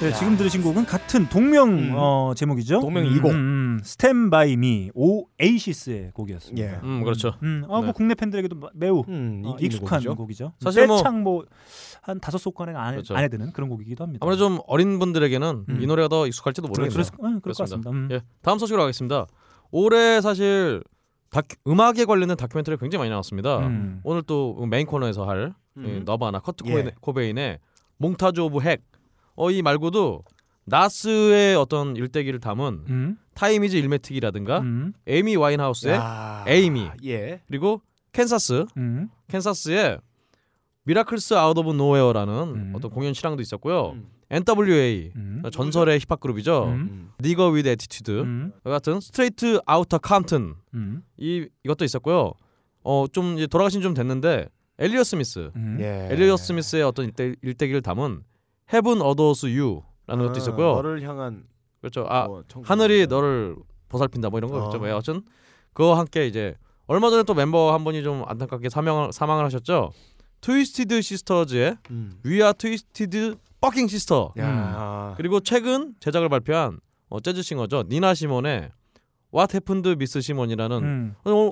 네, 지금 들으신 곡은 같은 동명 음. 어, 제목이죠. 동명 음, 이곡. 음, 음. Stand by Me Oasis의 곡이었습니다. 예. 음 그렇죠. 음, 아, 뭐 네. 국내 팬들에게도 마- 매우 음, 어, 익숙한 곡이죠. 곡이죠. 사실 뭐- 떼창 뭐 한 다섯 손가락 안에, 그렇죠. 안에 드는 그런 곡이기도 합니다. 아무래도 좀 어린 분들에게는 음. 이 노래가 더 익숙할지도 그래, 모르겠네요. 어, 그럴 것 그렇습니다. 같습니다. 음. 예, 다음 소식으로 가겠습니다. 올해 사실 다큐, 음악에 관련된 다큐멘터리가 굉장히 많이 나왔습니다. 음. 오늘 또 메인 코너에서 할 음. 이 너바나 커트 예. 코베인- 코베인의 Montage of Heck. 어, 이 말고도 나스의 어떤 일대기를 담은 음. Time Is Illmatic이라든가 음. 에이미 와인하우스의 야. 에이미. 예. 그리고 캔사스 음. 캔사스의 Miracles Out of Nowhere라는 음. 어떤 공연 실황도 있었고요. 음. NWA 음. 전설의 힙합 그룹이죠. Nigga With Attitude 음. 같은 Straight Outta Compton 음. 이 이것도 있었고요. 어좀 이제 돌아가신 좀 됐는데 엘리엇 스미스 음. 예. 엘리엇 스미스의 어떤 일대, 일대기를 담은 Heaven Adores You라는 것도 아, 있었고요. 너를 향한 그렇죠. 아 뭐. 하늘이 너를 보살핀다 뭐 이런 거 있죠. 어. 뭐 여하튼 그와 함께 이제 얼마 전에 또 멤버 한 분이 좀 안타깝게 사망을 사망을 하셨죠. 트위스티드 시스터즈의 음. We Are Twisted Fucking Sister 야. 그리고 최근 제작을 발표한 어, 재즈 singer죠 니나 시몬의 What Happened Miss Simone이라는 음. 어,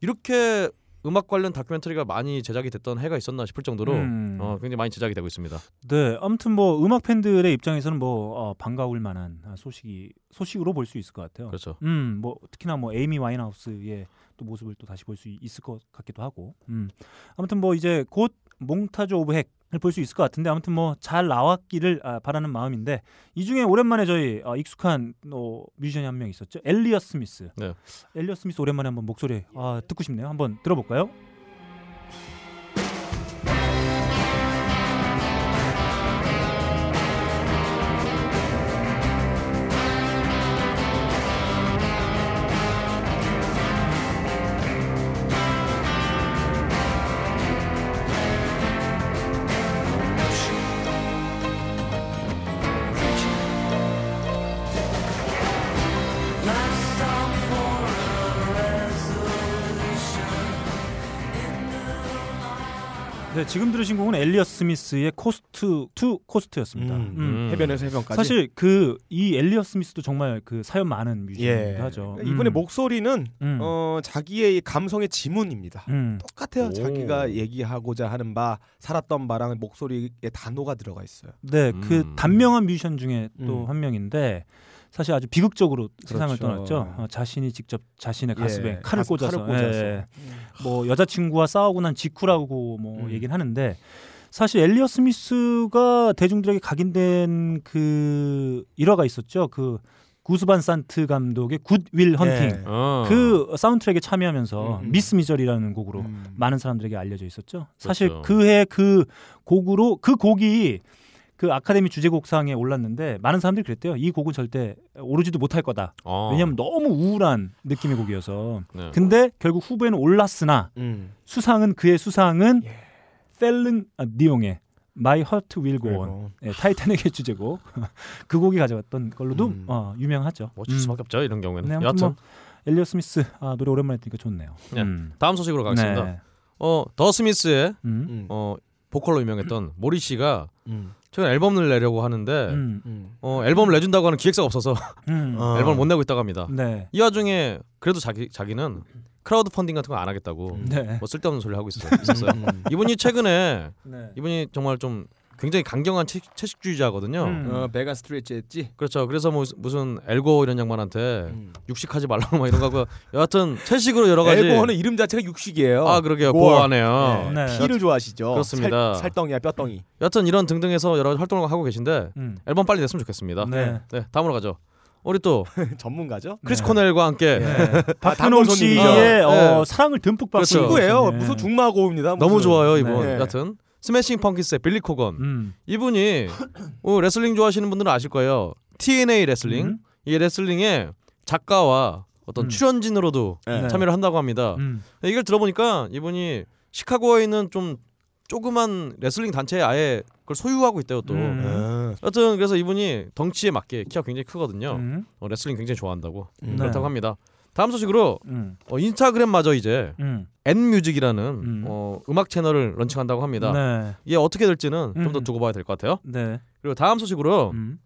이렇게 음악 관련 다큐멘터리가 많이 제작이 됐던 해가 있었나 싶을 정도로 음. 어, 굉장히 많이 제작이 되고 있습니다. 네, 아무튼 뭐 음악 팬들의 입장에서는 뭐 어, 반가울 만한 소식이 소식으로 볼 수 있을 것 같아요. 그렇죠. 음, 뭐 특히나 뭐 에이미 와인하우스의 또 모습을 또 다시 볼 수 있을 것 같기도 하고. 음. 아무튼 뭐 이제 곧 Montage of Heck을 볼 수 있을 것 같은데 아무튼 뭐 잘 나왔기를 아, 바라는 마음인데 이 중에 오랜만에 저희 어, 익숙한 어, 뮤지션이 한 명 있었죠. 엘리엇 스미스. 네. 엘리어 스미스 오랜만에 한번 목소리 아, 듣고 싶네요. 한번 들어볼까요? 지금 들으신 곡은 엘리엇 스미스의 Coast to Coast였습니다. 음, 음. 해변에서 해변까지. 사실 그 이 엘리엇 스미스도 정말 그 사연 많은 뮤지션이기도 예. 하죠. 이분의 음. 목소리는 음. 어, 자기의 이 감성의 지문입니다. 음. 똑같아요. 오. 자기가 얘기하고자 하는 바, 살았던 바랑 목소리에 단어가 들어가 있어요. 네, 그 음. 단명한 뮤지션 중에 또 음. 한 명인데 사실 아주 비극적으로 세상을 그렇죠. 떠났죠. 어, 자신이 직접 자신의 예, 가슴에 칼을 가슴 꽂아서, 칼을 꽂아서. 예, 뭐 여자친구와 싸우고 난 직후라고 뭐 음. 얘기는 하는데 사실 엘리어 스미스가 대중들에게 각인된 그 일화가 있었죠. 그 구스반 산트 감독의 굿윌 헌팅 예. 어. 그 사운드트랙에 참여하면서 음, 음. 미스 미절이라는 곡으로 음. 많은 사람들에게 알려져 있었죠. 사실 그렇죠. 그해 그 곡으로 그 곡이 그 아카데미 주제곡상에 올랐는데 많은 사람들이 그랬대요. 이 곡은 절대 오르지도 못할 거다. 어. 왜냐하면 너무 우울한 느낌의 곡이어서. 네. 근데 결국 후보에는 올랐으나 음. 수상은 그의 수상은 예. 셀린 아, 디옹의 My Heart Will Go On. 예, 타이타닉의 주제곡. 그 곡이 가져갔던 걸로도 음. 어, 유명하죠. 멋질 수밖에 없죠 이런 경우에는. 네, 여하튼 뭐 엘리엇 스미스 아, 노래 오랜만에 들으니까 좋네요. 네. 음. 다음 소식으로 가겠습니다. 네. 어, 더 스미스의 음. 음. 어, 보컬로 유명했던 모리시가 음. 최근 앨범을 내려고 하는데 음. 음. 어, 앨범을 내준다고 하는 기획사가 없어서 음. 어. 앨범을 못 내고 있다고 합니다. 네. 이 와중에 그래도 자기 자기는 크라우드 펀딩 같은 거 안 하겠다고 음. 네. 뭐 쓸데없는 소리 하고 있었어요. 있었어요. 음. 이분이 최근에 네. 이분이 정말 좀 굉장히 강경한 채, 채식주의자거든요. 음. 어, vegan straight edge지. 그렇죠. 그래서 뭐, 무슨 앨 고어 이런 양반한테 음. 육식하지 말라고 막 이런 거 하고 여하튼 채식으로 여러 가지 앨 고어는 이름 자체가 육식이에요. 아 그러게요. 고어. gore하네요. 네. 피를 좋아하시죠. 그렇습니다. 살, 살덩이야 뼈덩이. 여하튼 이런 등등해서 여러 가지 활동을 하고 계신데 음. 앨범 빨리 냈으면 좋겠습니다. 네. 네, 다음으로 가죠. 우리 또 전문가죠. 크리스 네. 코넬과 함께 네. 박근홍 단골 씨의 손님이죠. 어, 네. 사랑을 듬뿍 받고 그렇죠. 친구예요. 무슨 죽마고우입니다. 너무. 좋아요 이분. 네. 여하튼 스매싱 펌킨스의 빌리 코건 음. 이분이 어, 레슬링 좋아하시는 분들은 아실 거예요. TNA 레슬링 음. 이 레슬링에 작가와 어떤 음. 출연진으로도 네. 참여를 한다고 합니다. 음. 이걸 들어보니까 이분이 시카고에 있는 좀 조그만 레슬링 단체에 아예 그걸 소유하고 있대요 또. 음. 아, 여튼 그래서 이분이 덩치에 맞게 키가 굉장히 크거든요. 음. 어, 레슬링 굉장히 좋아한다고 음. 그렇다고 합니다. 다음 소식으로 음. 어, 인스타그램마저 이제 음. 앳뮤직이라는 음. 어, 음악 채널을 런칭한다고 합니다. 네. 이게 어떻게 될지는 좀더 음. 두고 봐야 될 것 같아요. 네. 그리고 다음 소식으로 음.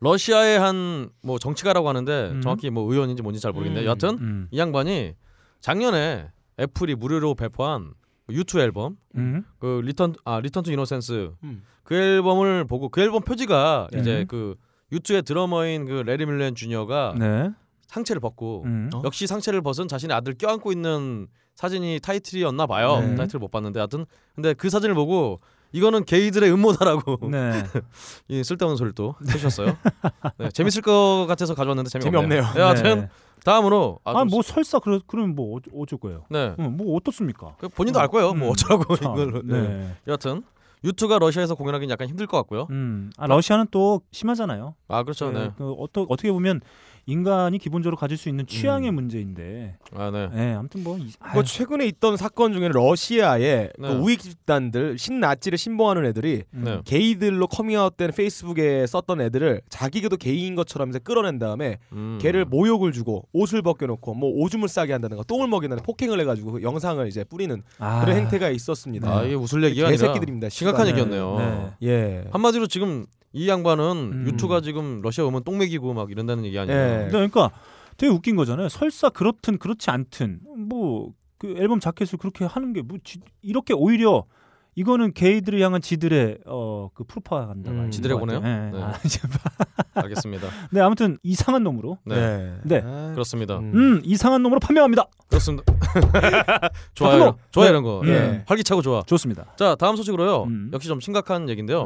러시아의 한 뭐 정치가라고 하는데 음. 정확히 뭐 의원인지 뭔지 잘 모르겠는데 음. 여하튼 음. 이 양반이 작년에 애플이 무료로 배포한 유투 앨범 음. 그 return 아 return to innocence 음. 그 앨범을 보고 그 앨범 표지가 네. 이제 그 유투의 드러머인 그 레리 밀렌 주니어가 네. 상체를 벗고 음. 어? 역시 상체를 벗은 자신의 아들 껴안고 있는 사진이 타이틀이었나 봐요. 네. 타이틀을 못 봤는데 하여튼 근데 그 사진을 보고 이거는 게이들의 음모다라고 네. 이 쓸데없는 소리를 또 해주셨어요. 네, 재밌을 것 같아서 가져왔는데 재미없네요. 재미없네요. 네, 네. 다음으로 아, 뭐 설사 그러, 그러면 뭐 어쩔 거예요? 네. 음, 뭐 어떻습니까? 그 본인도 알 거예요. 뭐 음. 어쩌라고 참, 이걸로. 네. 네. 여하튼 유투가 러시아에서 공연하기는 약간 힘들 것 같고요. 음. 아, 러시아는 또 심하잖아요. 아 그렇죠. 네. 그 어떠, 어떻게 보면 인간이 기본적으로 가질 수 있는 취향의 음. 문제인데. 아 네. 네, 아무튼 뭐, 이, 뭐 최근에 있던 사건 중에는 러시아의 네. 그 우익 집단들 신나치를 신봉하는 애들이 음. 네. 게이들로 커밍아웃된 페이스북에 썼던 애들을 자기도 게이인 것처럼 해서 끌어낸 다음에 음. 걔를 모욕을 주고 옷을 벗겨놓고 뭐 오줌을 싸게 한다든가 똥을 먹이는 폭행을 해가지고 그 영상을 이제 뿌리는 아, 그런 행태가 있었습니다. 아 이게 웃을 얘기가 아니라 개새끼들입니다. 심각한. 얘기였네요. 네. 예. 한마디로 지금 이 양반은 음. 유투가 지금 러시아 오면 똥 먹이고 막 이런다는 얘기 아니에요. 예. 그러니까 되게 웃긴 거잖아요. 설사 그렇든 그렇지 않든 뭐 그 앨범 자켓을 그렇게 하는 게 뭐 이렇게 오히려 이거는 게이들을 향한 지들의 어그 프로파간다가 음, 지들의 거네요? 네. 네. 아. 알겠습니다. 네 아무튼 이상한 놈으로 네. 네. 아, 그렇습니다. 음. 음 이상한 놈으로 판명합니다. 그렇습니다. 좋아요. 이런- 좋아요 네. 이런 거. 음. 예. 활기차고 좋아. 좋습니다. 자 다음 소식으로요. 음. 역시 좀 심각한 얘기인데요.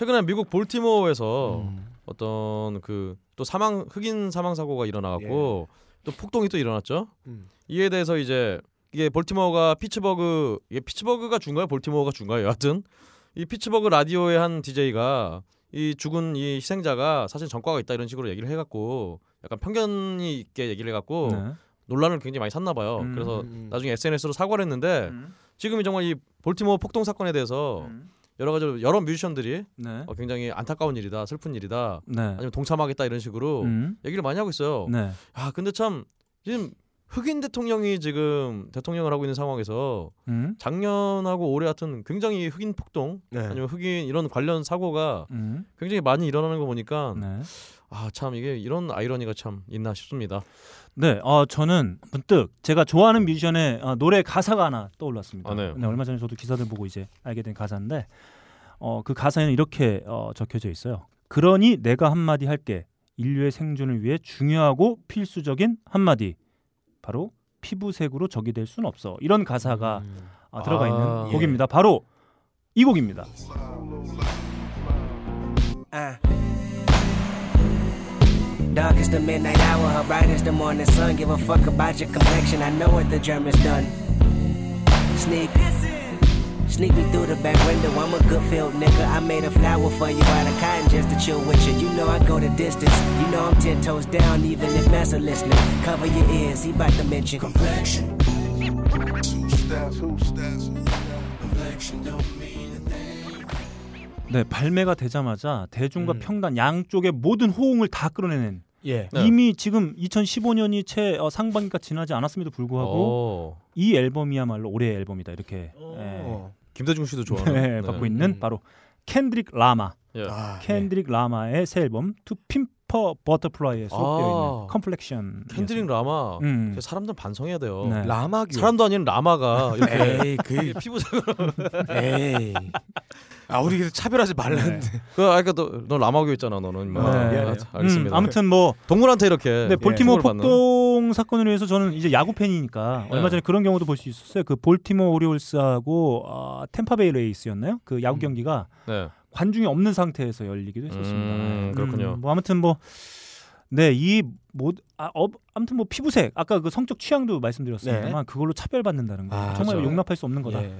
네. 최근에 미국 볼티모어에서 음. 어떤 그 또 사망 흑인 사망 사고가 일어나갖고 또 폭동이 또 일어났죠. 음. 이에 대해서 이제 이게 볼티모어가 피츠버그 이게 피츠버그가 준가요? 볼티모어가 준가요? 여하튼 이 피츠버그 라디오의 한 DJ가 이 죽은 이 희생자가 사실 전과가 있다 이런 식으로 얘기를 해갖고 약간 편견이 있게 얘기를 해갖고 네. 논란을 굉장히 많이 샀나 봐요. 음. 그래서 음. 나중에 SNS로 사과를 했는데 음. 지금 이 정말 이 볼티모어 폭동 사건에 대해서 음. 여러 가지 여러 뮤지션들이 네. 어, 굉장히 안타까운 일이다, 슬픈 일이다, 네. 아니면 동참하겠다 이런 식으로 음. 얘기를 많이 하고 있어요. 네. 아 근데 참 지금 흑인 대통령이 지금 대통령을 하고 있는 상황에서 음. 작년하고 올해 같은 굉장히 흑인 폭동 네. 아니면 흑인 이런 관련 사고가 음. 굉장히 많이 일어나는 거 보니까 네. 아참 이게 이런 아이러니가 참 있나 싶습니다. 네, 어, 저는 문득 제가 좋아하는 뮤지션의 어, 노래 가사가 하나 떠올랐습니다. 아, 네. 얼마 전에 저도 기사들 보고 이제 알게 된 가사인데 어, 그 가사에는 이렇게 어, 적혀져 있어요. 그러니 내가 한마디 할게. 인류의 생존을 위해 중요하고 필수적인 한마디. 바로 피부색으로 적이 될 수는 없어. 이런 가사가 아, 들어가 아, 있는 예. 곡입니다. 바로 이 곡입니다. Dark is the midnight hour, her bright is the morning sun. Give a fuck about your complexion, I know what the Germans done. Sneak, sneak me through the back window. I'm a good field nigga. I made a flower for you out of cotton just to chill with you. You know I go the distance. You know I'm ten toes down, even if Massa listening. Cover your ears, he bout to mention complexion. 네, 발매가 되자마자 대중과 음. 평단 양쪽의 모든 호응을 다 끌어내는 예. 네. 이미 지금 2015년이 채 어, 상반기가 지나지 않았음에도 불구하고 어, 이 앨범이야말로 올해의 앨범이다 이렇게 어. 김대중 씨도 좋아하는 네, 네. 받고 있는 음. 바로 켄드릭 라마 예. 아, 켄드릭 라마의 새 앨범 To Pimp a Butterfly에 수록되어 아. 있는 Complexion 켄드릭 라마 음. 사람들 반성해야 돼요. 네. 네. 라마기. 사람도 아닌 라마가 이렇게 에이 그 피부색으로 에이. 아 우리 그래서 차별하지 말라는데. 그 아까 너, 너 라마교 있잖아 너는 뭐. 네. 아. 알겠습니다. 음, 아무튼 뭐 동물한테 이렇게 네, 볼티모어 예. 폭동 사건을 위해서 저는 이제 야구 팬이니까 네. 얼마 전에 그런 경우도 볼 수 있었어요. 그 볼티모어 오리올스하고 어, 템파베이 레이스였나요? 그 야구 음. 경기가 네. 관중이 없는 상태에서 열리기도 했었습니다. 음, 그렇군요. 뭐 아무튼 뭐 네, 이 뭐, 아, 어, 아무튼 뭐 피부색 아까 그 성적 취향도 말씀드렸습니다만 그걸로 차별받는다는 거 아, 정말 그렇죠. 용납할 수 없는 거다. 예.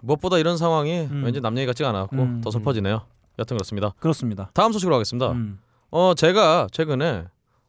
무엇보다 이런 상황이 음. 왠지 남 얘기 같지가 않았고 음. 더 슬퍼지네요. 여튼 그렇습니다. 그렇습니다. 다음 소식으로 가겠습니다. 음, 어 제가 최근에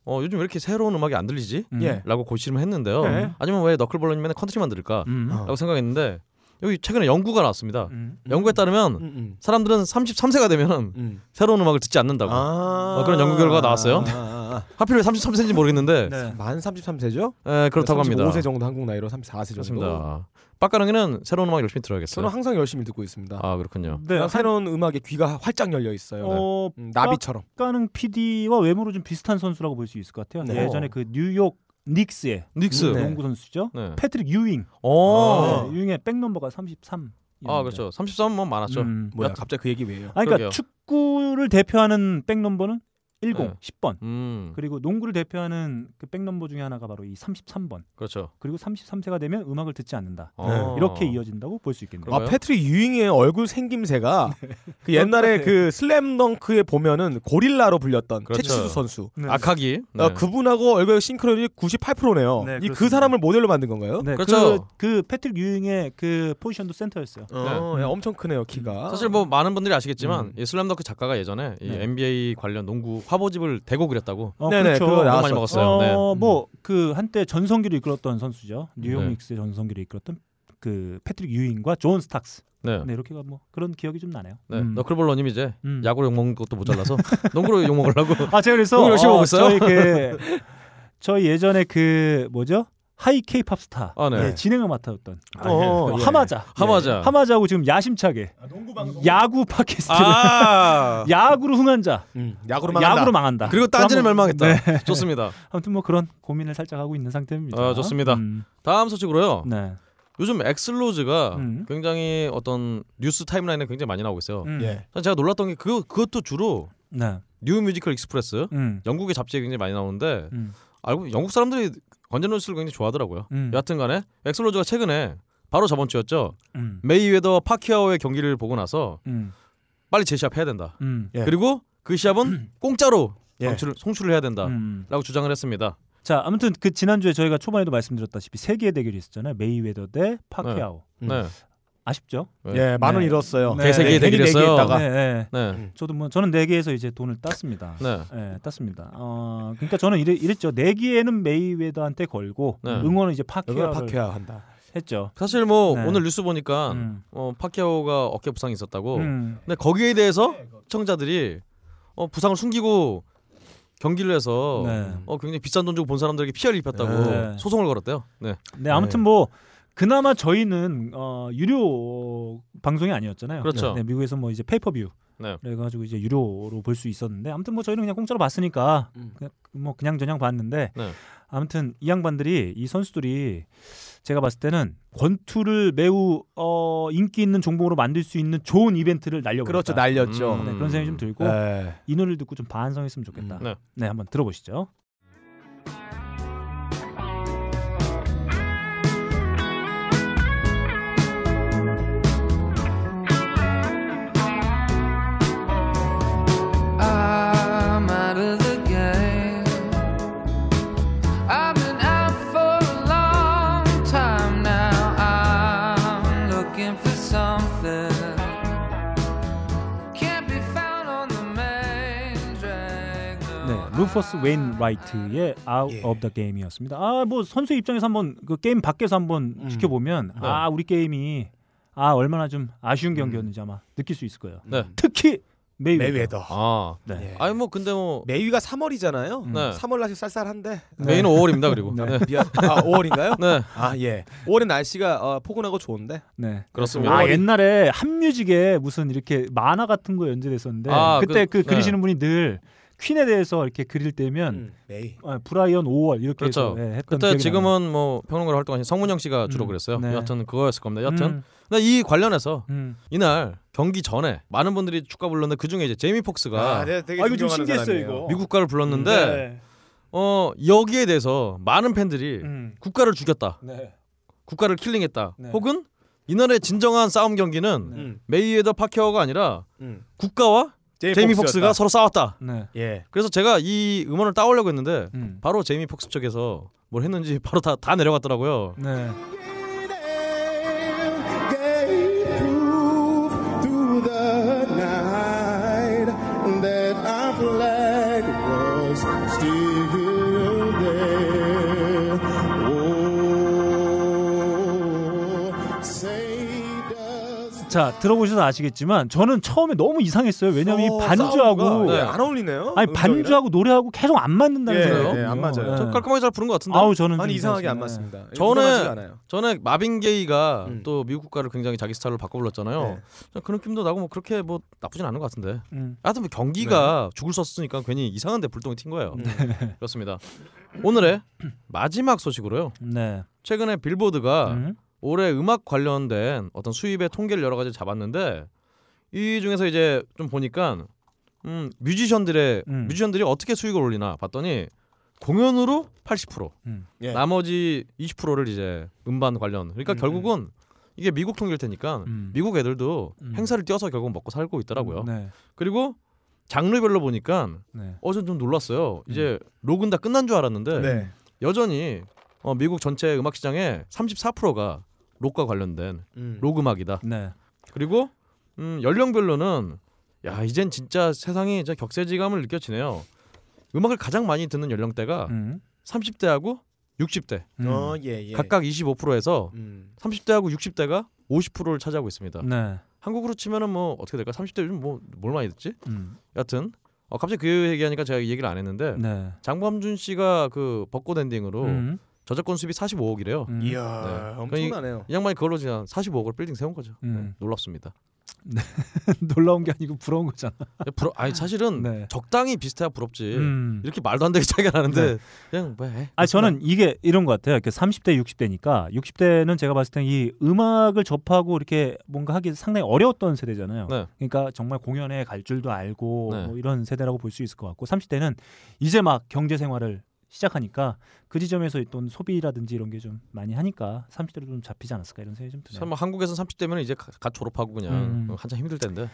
어 요즘 왜 이렇게 새로운 음악이 안 들리지? 음, 예. 라고 고심을 했는데요. 네. 아니면 왜 너클볼러님 맨날 컨트리만 들을까? 음, 어. 라고 생각했는데 여기 최근에 연구가 나왔습니다. 음. 연구에 따르면 음, 음. 사람들은 33세가 되면 음. 새로운 음악을 듣지 않는다고. 아. 어, 그런 연구 결과가 나왔어요. 아, 아, 하필 왜 33세인지 모르겠는데 네. 아. 만 33세죠? 에, 그렇다고 합니다. 35세 정도 한국 나이로 34세 정도. 그렇습니다. 빡가능이는 새로운 음악 열심히 들어야겠어요. 저는 항상 열심히 듣고 있습니다. 아 그렇군요. 네, 새로운 음악에 귀가 활짝 열려 있어요. 어, 음, 나비처럼. 가능 PD와 외모로 좀 비슷한 선수라고 볼 수 있을 것 같아요. 네. 예전에 그 뉴욕 닉스의 닉스. 네. 농구 선수죠. 네. 패트릭 유잉. 어. 네, 유잉의 백 넘버가 33. 아 그렇죠. 33은 많았죠. 음. 뭐야? 갑자기 그 얘기 왜요? 아, 그러니까 그러게요. 축구를 대표하는 백 넘버는 10, 네. 10번. 음. 그리고 농구를 대표하는 그 백 넘버 중에 하나가 바로 이 33번. 그렇죠. 그리고 33세가 되면 음악을 듣지 않는다. 어. 이렇게 이어진다고 볼 수 있겠네요. 아? 패트릭 유잉의 얼굴 생김새가 그 옛날에 그 슬램덩크에 보면은 고릴라로 불렸던 그렇죠. 채치수 선수. 네. 아카기. 네. 어, 그분하고 얼굴 싱크로율이 98%네요. 네, 이 그. 사람을 모델로 만든 건가요? 네, 그렇죠. 그, 그 패트릭 유잉의 그 포지션도 센터였어요. 어, 네. 야, 엄청 크네요 키가. 사실 뭐 많은 분들이 아시겠지만 음. 이 슬램덩크 작가가 예전에 이 네. NBA 관련 농구 화보집을 대고 그렸다고 어, 네네, 그렇죠. 그거. 많이 먹었어요. 네. 어, 뭐그 한때 전성기를 이끌었던 선수죠. 뉴욕 네. 닉스의 전성기를 이끌었던 그 패트릭 유잉과 존 스탁스. 네. 네, 이렇게가 뭐 그런 기억이 좀 나네요. 네. 음. 너클볼러님 이제 음. 야구로 욕 먹는 것도 모자라서 농구로 욕 먹으려고. 아 제가 그래서 농구 열심히 하고 있어요? 저희 그 저희 예전에 그 뭐죠 하이 케이팝 스타 아, 네. 예, 진행을 맡았던 아, 어, 예. 하마자 하마자. 하마자하고 지금 야심차게 야구 팟캐스트를 아. 야구로 흥한 자 음, 야구로 망한다. 야구로 망한다. 그리고 딴지는 멸망했다. 네. 좋습니다. 아무튼 뭐 그런 고민을 살짝 하고 있는 상태입니다. 아, 좋습니다. 음, 다음 소식으로요. 네. 요즘 액슬 로즈가 음. 굉장히 어떤 뉴스 타임라인에 굉장히 많이 나오고 있어요. 음. 예. 제가 놀랐던 게 그거 그것도 주로 네. 뉴 뮤지컬 익스프레스 음. 영국의 잡지에 굉장히 많이 나오는데 음. 알고 영국 사람들이 건즈 앤 로지스를 굉장히 좋아하더라고요. 음. 여하튼간에 액슬 로즈가 최근에 바로 저번 주였죠. 음. 메이웨더 파키아오의 경기를 보고 나서 음. 빨리 재시합 해야 된다. 음. 예. 그리고 그 시합은 공짜로 예. 송출을, 송출을 해야 된다라고 음. 주장을 했습니다. 자, 아무튼 그 지난주에 저희가 초반에도 말씀드렸다시피 세계의 대결이 있었잖아요. 메이웨더 대 파키아오. 음. 네. 아쉽죠? 네. 예, 만원 네. 잃었어요. 네. 대결이었어요. 내기했다가. 네, 네. 네. 저도 뭐 저는 내기에서 이제 돈을 땄습니다. 네. 네, 땄습니다. 어, 그러니까 저는 이랬, 이랬죠. 내기에는 메이웨더한테 걸고 네. 응원은 이제 파키아오를 파키아오한테. 했죠. 사실 뭐 네. 오늘 뉴스 보니까 음. 어, 파키아오가 어깨 부상이 있었다고. 음. 근데 거기에 대해서 시청자들이 어, 부상을 숨기고 경기를 해서 네. 어 굉장히 비싼 돈 주고 본 사람들에게 피해를 입혔다고 네. 소송을 걸었대요. 네. 네, 아무튼 뭐 그나마 저희는 어, 유료 방송이 아니었잖아요. 그렇죠. 네, 미국에서 뭐 이제 페이퍼뷰 네. 그래가지고 이제 유료로 볼 수 있었는데 아무튼 뭐 저희는 그냥 공짜로 봤으니까 음. 그냥 뭐 그냥 저냥 봤는데 네. 아무튼 이 양반들이 이 선수들이 제가 봤을 때는 권투를 매우 어, 인기 있는 종목으로 만들 수 있는 좋은 이벤트를 날려버렸다. 그렇죠 날렸죠. 음. 네, 그런 생각이 좀 들고 네. 이 노래를 듣고 좀 반성했으면 좋겠다. 네. 네, 한번 들어보시죠. 루퍼스 웨인 라이트의 Out 예. of the Game이었습니다. 아, 뭐 선수 입장에서 한번 그 게임 밖에서 한번 음. 지켜보면 네. 아, 우리 게임이 아 얼마나 좀 아쉬운 경기였는지 아마 느낄 수 있을 거예요. 네. 특히 메이웨더. 메이웨더. 아. 네. 예. 아니 뭐 근데 뭐 May가 3월이잖아요. 음. 네. 3월 날씨 쌀쌀한데. May는 5월입니다. 그리고. 네. 네. 미안. 아 5월인가요? 네. 아 예. 5월에 날씨가 어, 포근하고 좋은데. 네. 그렇습니다. 아 옛날에 핫뮤직에 무슨 이렇게 만화 같은 거 연재됐었는데 아, 그때 그, 그- 그리시는 분이 늘 퀸에 대해서 이렇게 그릴 때면 음, 메이. 아, 브라이언 5월 이렇게 그렇죠. 해서 예, 했던 그때 기억이 지금은 뭐 평론가로 활동하신 성문영 씨가 주로 음, 그랬어요. 네. 여하튼 그거였을 겁니다. 나요. 여하튼 음, 근데 이 관련해서 음. 이날 경기 전에 많은 분들이 축가 불렀는데 그 중에 이제 제이미 폭스가 네, 되게 아, 이거 좀 신기했어요. 이거. 미국 가를 불렀는데 네. 어 여기에 대해서 많은 팬들이 음. 국가를 죽였다, 네. 국가를 killing했다, 네. 혹은 이날의 진정한 싸움 경기는 음, 메이웨더 파퀴아오가 아니라 음. 국가와 제이미 폭스가 서로 싸웠다. 네. 예. 그래서 제가 이 음원을 따오려고 했는데 음. 바로 제이미 폭스 쪽에서 뭘 했는지 바로 다 다 내려갔더라고요. 네. 자 들어보셔서 아시겠지만 저는 처음에 너무 이상했어요. 왜냐면 어, 이 반주하고 네. 예, 안 어울리네요. 아니 음정이랑. 반주하고 노래하고 계속 안 맞는다는 예, 생각이 예, 안 맞아요. 네. 깔끔하게 잘 부른 것 같은데. 아우 저는 아니 좀 이상하게 안. 맞습니다. 저는- 무난하지가 않아요. 전에 마빈 게이가 음. 또 미국 국가를 굉장히 자기 스타일로 바꿔 불렀잖아요. 네. 그 느낌도 나고 뭐 그렇게 뭐 나쁘진 않은 것 같은데. 음. 하여튼 뭐 경기가 죽을 썼으니까 괜히 이상한데 불똥이 튄 거예요. 음. 그렇습니다. 오늘의 마지막 소식으로요. 네. 최근에 빌보드가 음. 올해 음악 관련된 어떤 수입의 통계를 여러 가지 잡았는데 이 중에서 이제 좀 보니까 음, 뮤지션들의 음. 뮤지션들이 어떻게 수익을 올리나 봤더니 공연으로 80%, 예. 나머지 20%를 이제 음반 관련. 그러니까 음, 결국은 이게 미국 통계일 테니까 음. 미국 애들도 음. 행사를 뛰어서 결국 먹고 살고 있더라고요. 네. 그리고 장르별로 보니까 네. 어제 좀 놀랐어요. 이제 록은 다 끝난 줄 알았는데 네. 여전히 어, 미국 전체 음악 시장의 34%가 록과 관련된 음. 록 음악이다. 네. 그리고 음, 연령별로는 야 이젠 진짜 세상이 진짜 격세지감을 느껴지네요. 음악을 가장 많이 듣는 연령대가 음. 30대하고 60대 음. 어, 예, 예. 각각 25%에서 음. 30대하고 60대가 50%를 차지하고 있습니다. 네. 한국으로 치면은 뭐 어떻게 될까? 30대 요즘 뭐 뭘 많이 듣지? 음. 여튼 어, 갑자기 그 얘기하니까 제가 이 얘기를 안 했는데 네. 장범준 씨가 그 벚꽃 엔딩으로 음. 저작권 수입이 45억이래요. 음. 이야, 네. 엄청나네요. 이 양반이 그걸로 그냥 45억을 빌딩 세운 거죠. 음. 네, 놀랍습니다. 놀라운 게 아니고 부러운 거잖아. 부러, 아니 사실은 네. 적당히 비슷해야 부럽지. 음. 이렇게 말도 안 되게 차이가 나는데 네. 그냥 뭐 해. 아 저는 이게 이런 것 같아요. 이렇게 30대, 60대니까 60대는 제가 봤을 때 이 음악을 접하고 이렇게 뭔가 하기 상당히 어려웠던 세대잖아요. 네. 그러니까 정말 공연에 갈 줄도 알고 네. 뭐 이런 세대라고 볼 수 있을 것 같고 30대는 이제 막 경제 생활을 시작하니까 그 지점에서 있던 소비라든지 이런 게 좀 많이 하니까 30대로 좀 잡히지 않았을까 이런 생각이 좀 드네요. 설마 한국에서 30대면 이제 가- 갓 졸업하고 그냥 음. 한참 힘들 텐데.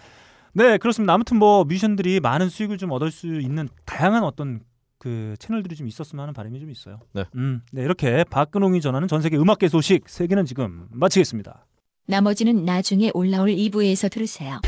네, 그렇습니다. 아무튼 뭐 뮤지션들이 많은 수익을 좀 얻을 수 있는 다양한 어떤 그 채널들이 좀 있었으면 하는 바람이 좀 있어요. 네. 음, 네 이렇게 박근홍이 전하는 전 세계 음악계 소식 세계는 지금 마치겠습니다. 나머지는 나중에 올라올 2부에서 들으세요.